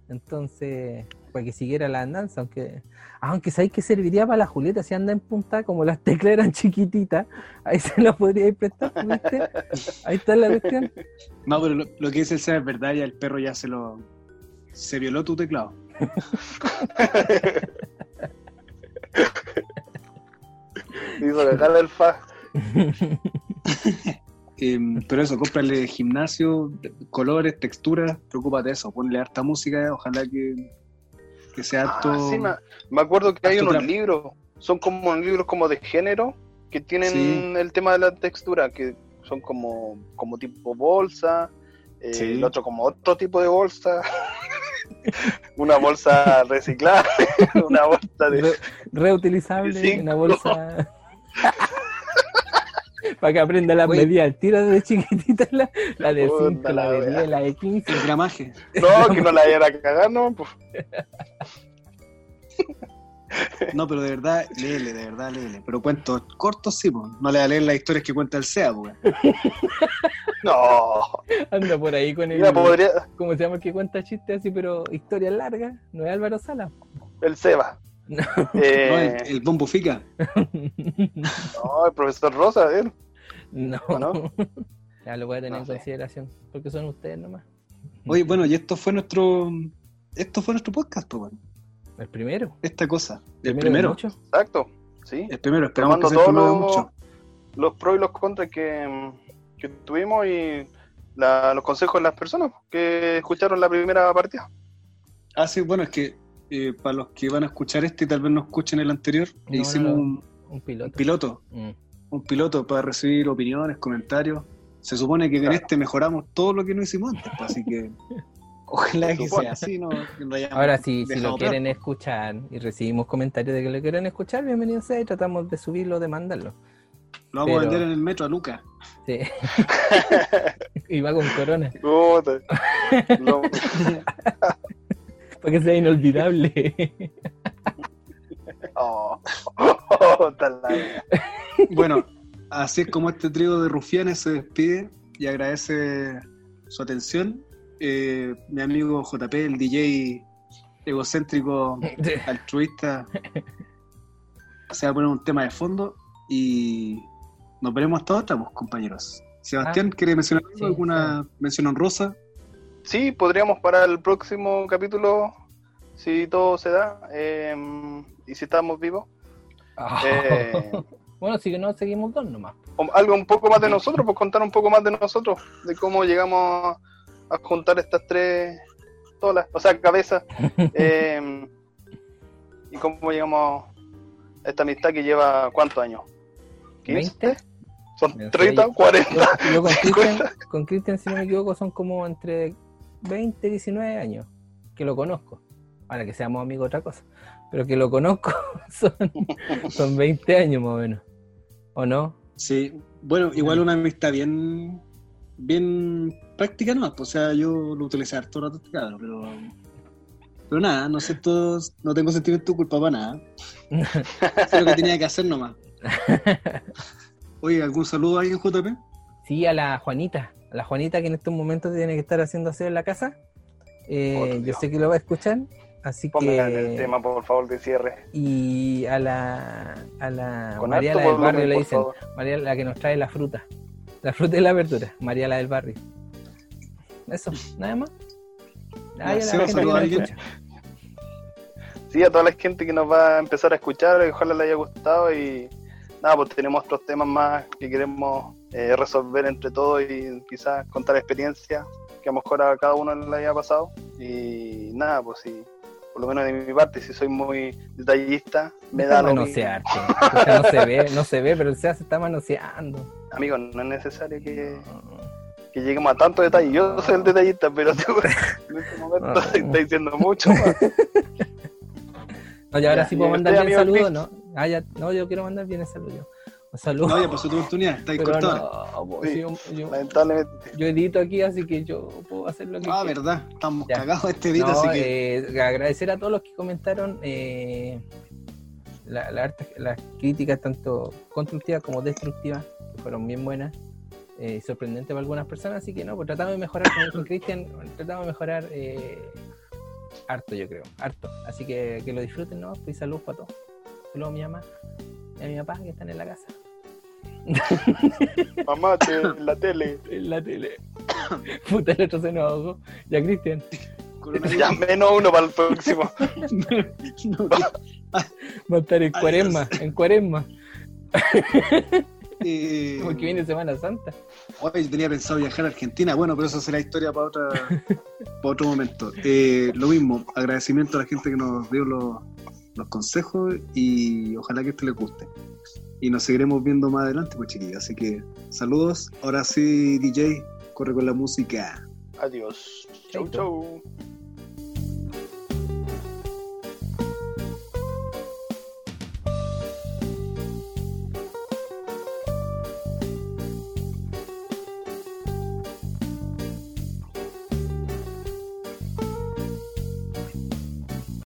Entonces, para que siguiera la andanza, aunque, aunque sabéis que serviría para la Julieta si anda en punta, como las teclas eran chiquititas, ahí se las podría prestar, ¿viste? Ahí está la cuestión. No, pero lo, lo que dice el Seba es verdad, ya el perro ya se lo. Se violó tu teclado. Hizo cagar el fa. Em, pero eso, cómprale gimnasio, colores, texturas, preocúpate de eso, ponle harta música, ojalá que, que sea harto. Ah, sí, me, me acuerdo que hay unos libros, son como libros como de género, que tienen Sí. el tema de la textura, que son como, como tipo bolsa, eh, Sí. el otro como otro tipo de bolsa, una bolsa reciclada, una bolsa de... Re- reutilizable, Sí. una bolsa. Para que aprenda las medidas, al tiro de chiquitita la, la de Puta 5, la la de wea. 10, la de 15. El gramaje. No, que no la vayan a cagar, no, pues. No, pero de verdad, léele, de verdad, léele. Pero cuentos cortos sí, pues. No le va a leer las historias que cuenta el SEA, pues. No, Anda por ahí con el. mira, podría... ¿Cómo se llama el que cuenta chistes así, pero historias largas? ¿No es Álvaro Sala? El Seba. No. No, Eh, el, el bombo fica. no, el profesor Rosa, él. no. no? Ya lo voy a tener No en sé. consideración, porque son ustedes nomás. Oye, bueno, y esto fue nuestro. Esto fue nuestro podcast, pues, bueno. El primero. Esta cosa. El primero. Exacto, sí. El primero, esperamos que Tomando sea el primero de los, pros y los contras que, que tuvimos y la- los consejos de las personas que escucharon la primera partida. Ah, sí, bueno, es que eh, para los que van a escuchar este y tal vez no escuchen el anterior, No, hicimos no, no. Un, Un piloto. un piloto. Mm. Un piloto para recibir opiniones, comentarios. Se supone que con Claro. este mejoramos todo lo que no hicimos antes, pues, así que ojalá que sea así, no, no Ahora sí, si dejado lo atrás. quieren escuchar y recibimos comentarios de que lo quieren escuchar, bienvenidos sea y tratamos de subirlo, de mandarlo. Lo vamos a vender en el metro a Lucas. Sí. y va con corona, Puta. Lo- para que sea inolvidable. oh, oh, Bueno, así es como este trío de rufianes se despide y agradece su atención. Eh, mi amigo JP, el DJ egocéntrico, altruista, se va a poner un tema de fondo y nos veremos hasta otra, pues, compañeros. Sebastián, ¿quiere mencionar algo? sí, alguna mención honrosa? Sí, podríamos para el próximo capítulo, si todo se da, eh, y si estamos vivos. Eh, Bueno, si no, seguimos dos nomás. algo un poco más de nosotros, pues contar un poco más de nosotros, de cómo llegamos a juntar estas tres pistolas, o sea, cabezas. Eh, ¿Y cómo llegamos a esta amistad que lleva cuántos años? ¿15? ¿20? ¿Son No sé, 30? yo- ¿40? Yo, yo con Cristian, 50. con Cristian, si no me equivoco, son como entre 20 y 19 años que lo conozco. Ahora que seamos amigos, otra cosa. Pero que lo conozco son, son 20 años más o menos. ¿O no? Sí, bueno, igual una amistad bien, bien práctica, ¿no? Pues, o sea, yo lo utilicé harto rato este cabrón, pero, pero nada, no sé, todos, no tengo sentimiento de culpa para nada. Sé lo que tenía que hacer nomás. Oye, ¿algún saludo a alguien, JP? Sí, a la Juanita. A la Juanita que en estos momentos tiene que estar haciendo aseo en la casa. Eh, yo sé que lo va a escuchar. Así el que. tema, por favor, de cierre. Y a la, a la Con Mariela del barrio volumen, le dicen. favor. María la que nos trae la fruta. La fruta y la verdura. María la del barrio. Eso, nada más. Ay, a la gente. Sí, a toda la gente que nos va a empezar a escuchar, ojalá les haya gustado y nada, pues tenemos otros temas más que queremos eh, resolver entre todos y quizás contar experiencias que a lo mejor a cada uno le haya pasado. Y nada, pues sí, por lo menos de mi parte, si soy muy detallista, me Deja da lo manosearte. No se ve, no se ve, pero el SEA se está manoseando. mismo. Amigo, no es necesario que, que lleguemos a tanto detalle. Yo soy el detallista, pero tú en este momento Ah. estás diciendo mucho más. No, y ahora Ya, sí puedo ¿y mandar bien amigo saludo, ¿no? Ah, ya, no, yo quiero mandar bien el saludo. Un saludo. No, ya pasó tu oportunidad, está ahí cortado. no, Sí. yo, yo- Lamentablemente. yo edito aquí, así que yo puedo hacer lo que Ah, quiera. verdad, estamos Ya. cagados este No, así que eh, agradecer a todos los que comentaron eh, la- la harta- las críticas, tanto constructivas como destructivas, que fueron bien buenas. eh, sorprendentes para algunas personas, así que no, pues tratamos de mejorar con, Cristian, tratamos de mejorar eh, harto, yo creo, harto. Así que que lo disfruten, ¿no? Pues salud para todos. Saludos mi mamá y a mi papá que están en la casa, Mamá, te- en la tele. en la tele. Puta, el otro se nos ahogó. Ya, Cristian. Ya menos uno para el próximo. No, Va a estar en Adiós. cuaresma, en cuaresma, eh, porque viene Semana Santa. Hoy yo tenía pensado viajar a Argentina, bueno, pero eso será historia para otra para otro momento. Eh, lo mismo, agradecimiento a la gente que nos dio los, los consejos y ojalá que esto les guste. Y nos seguiremos viendo más adelante, pues chiquillos. Así que saludos. Ahora sí, DJ, corre con la música. Adiós. Chau, chau.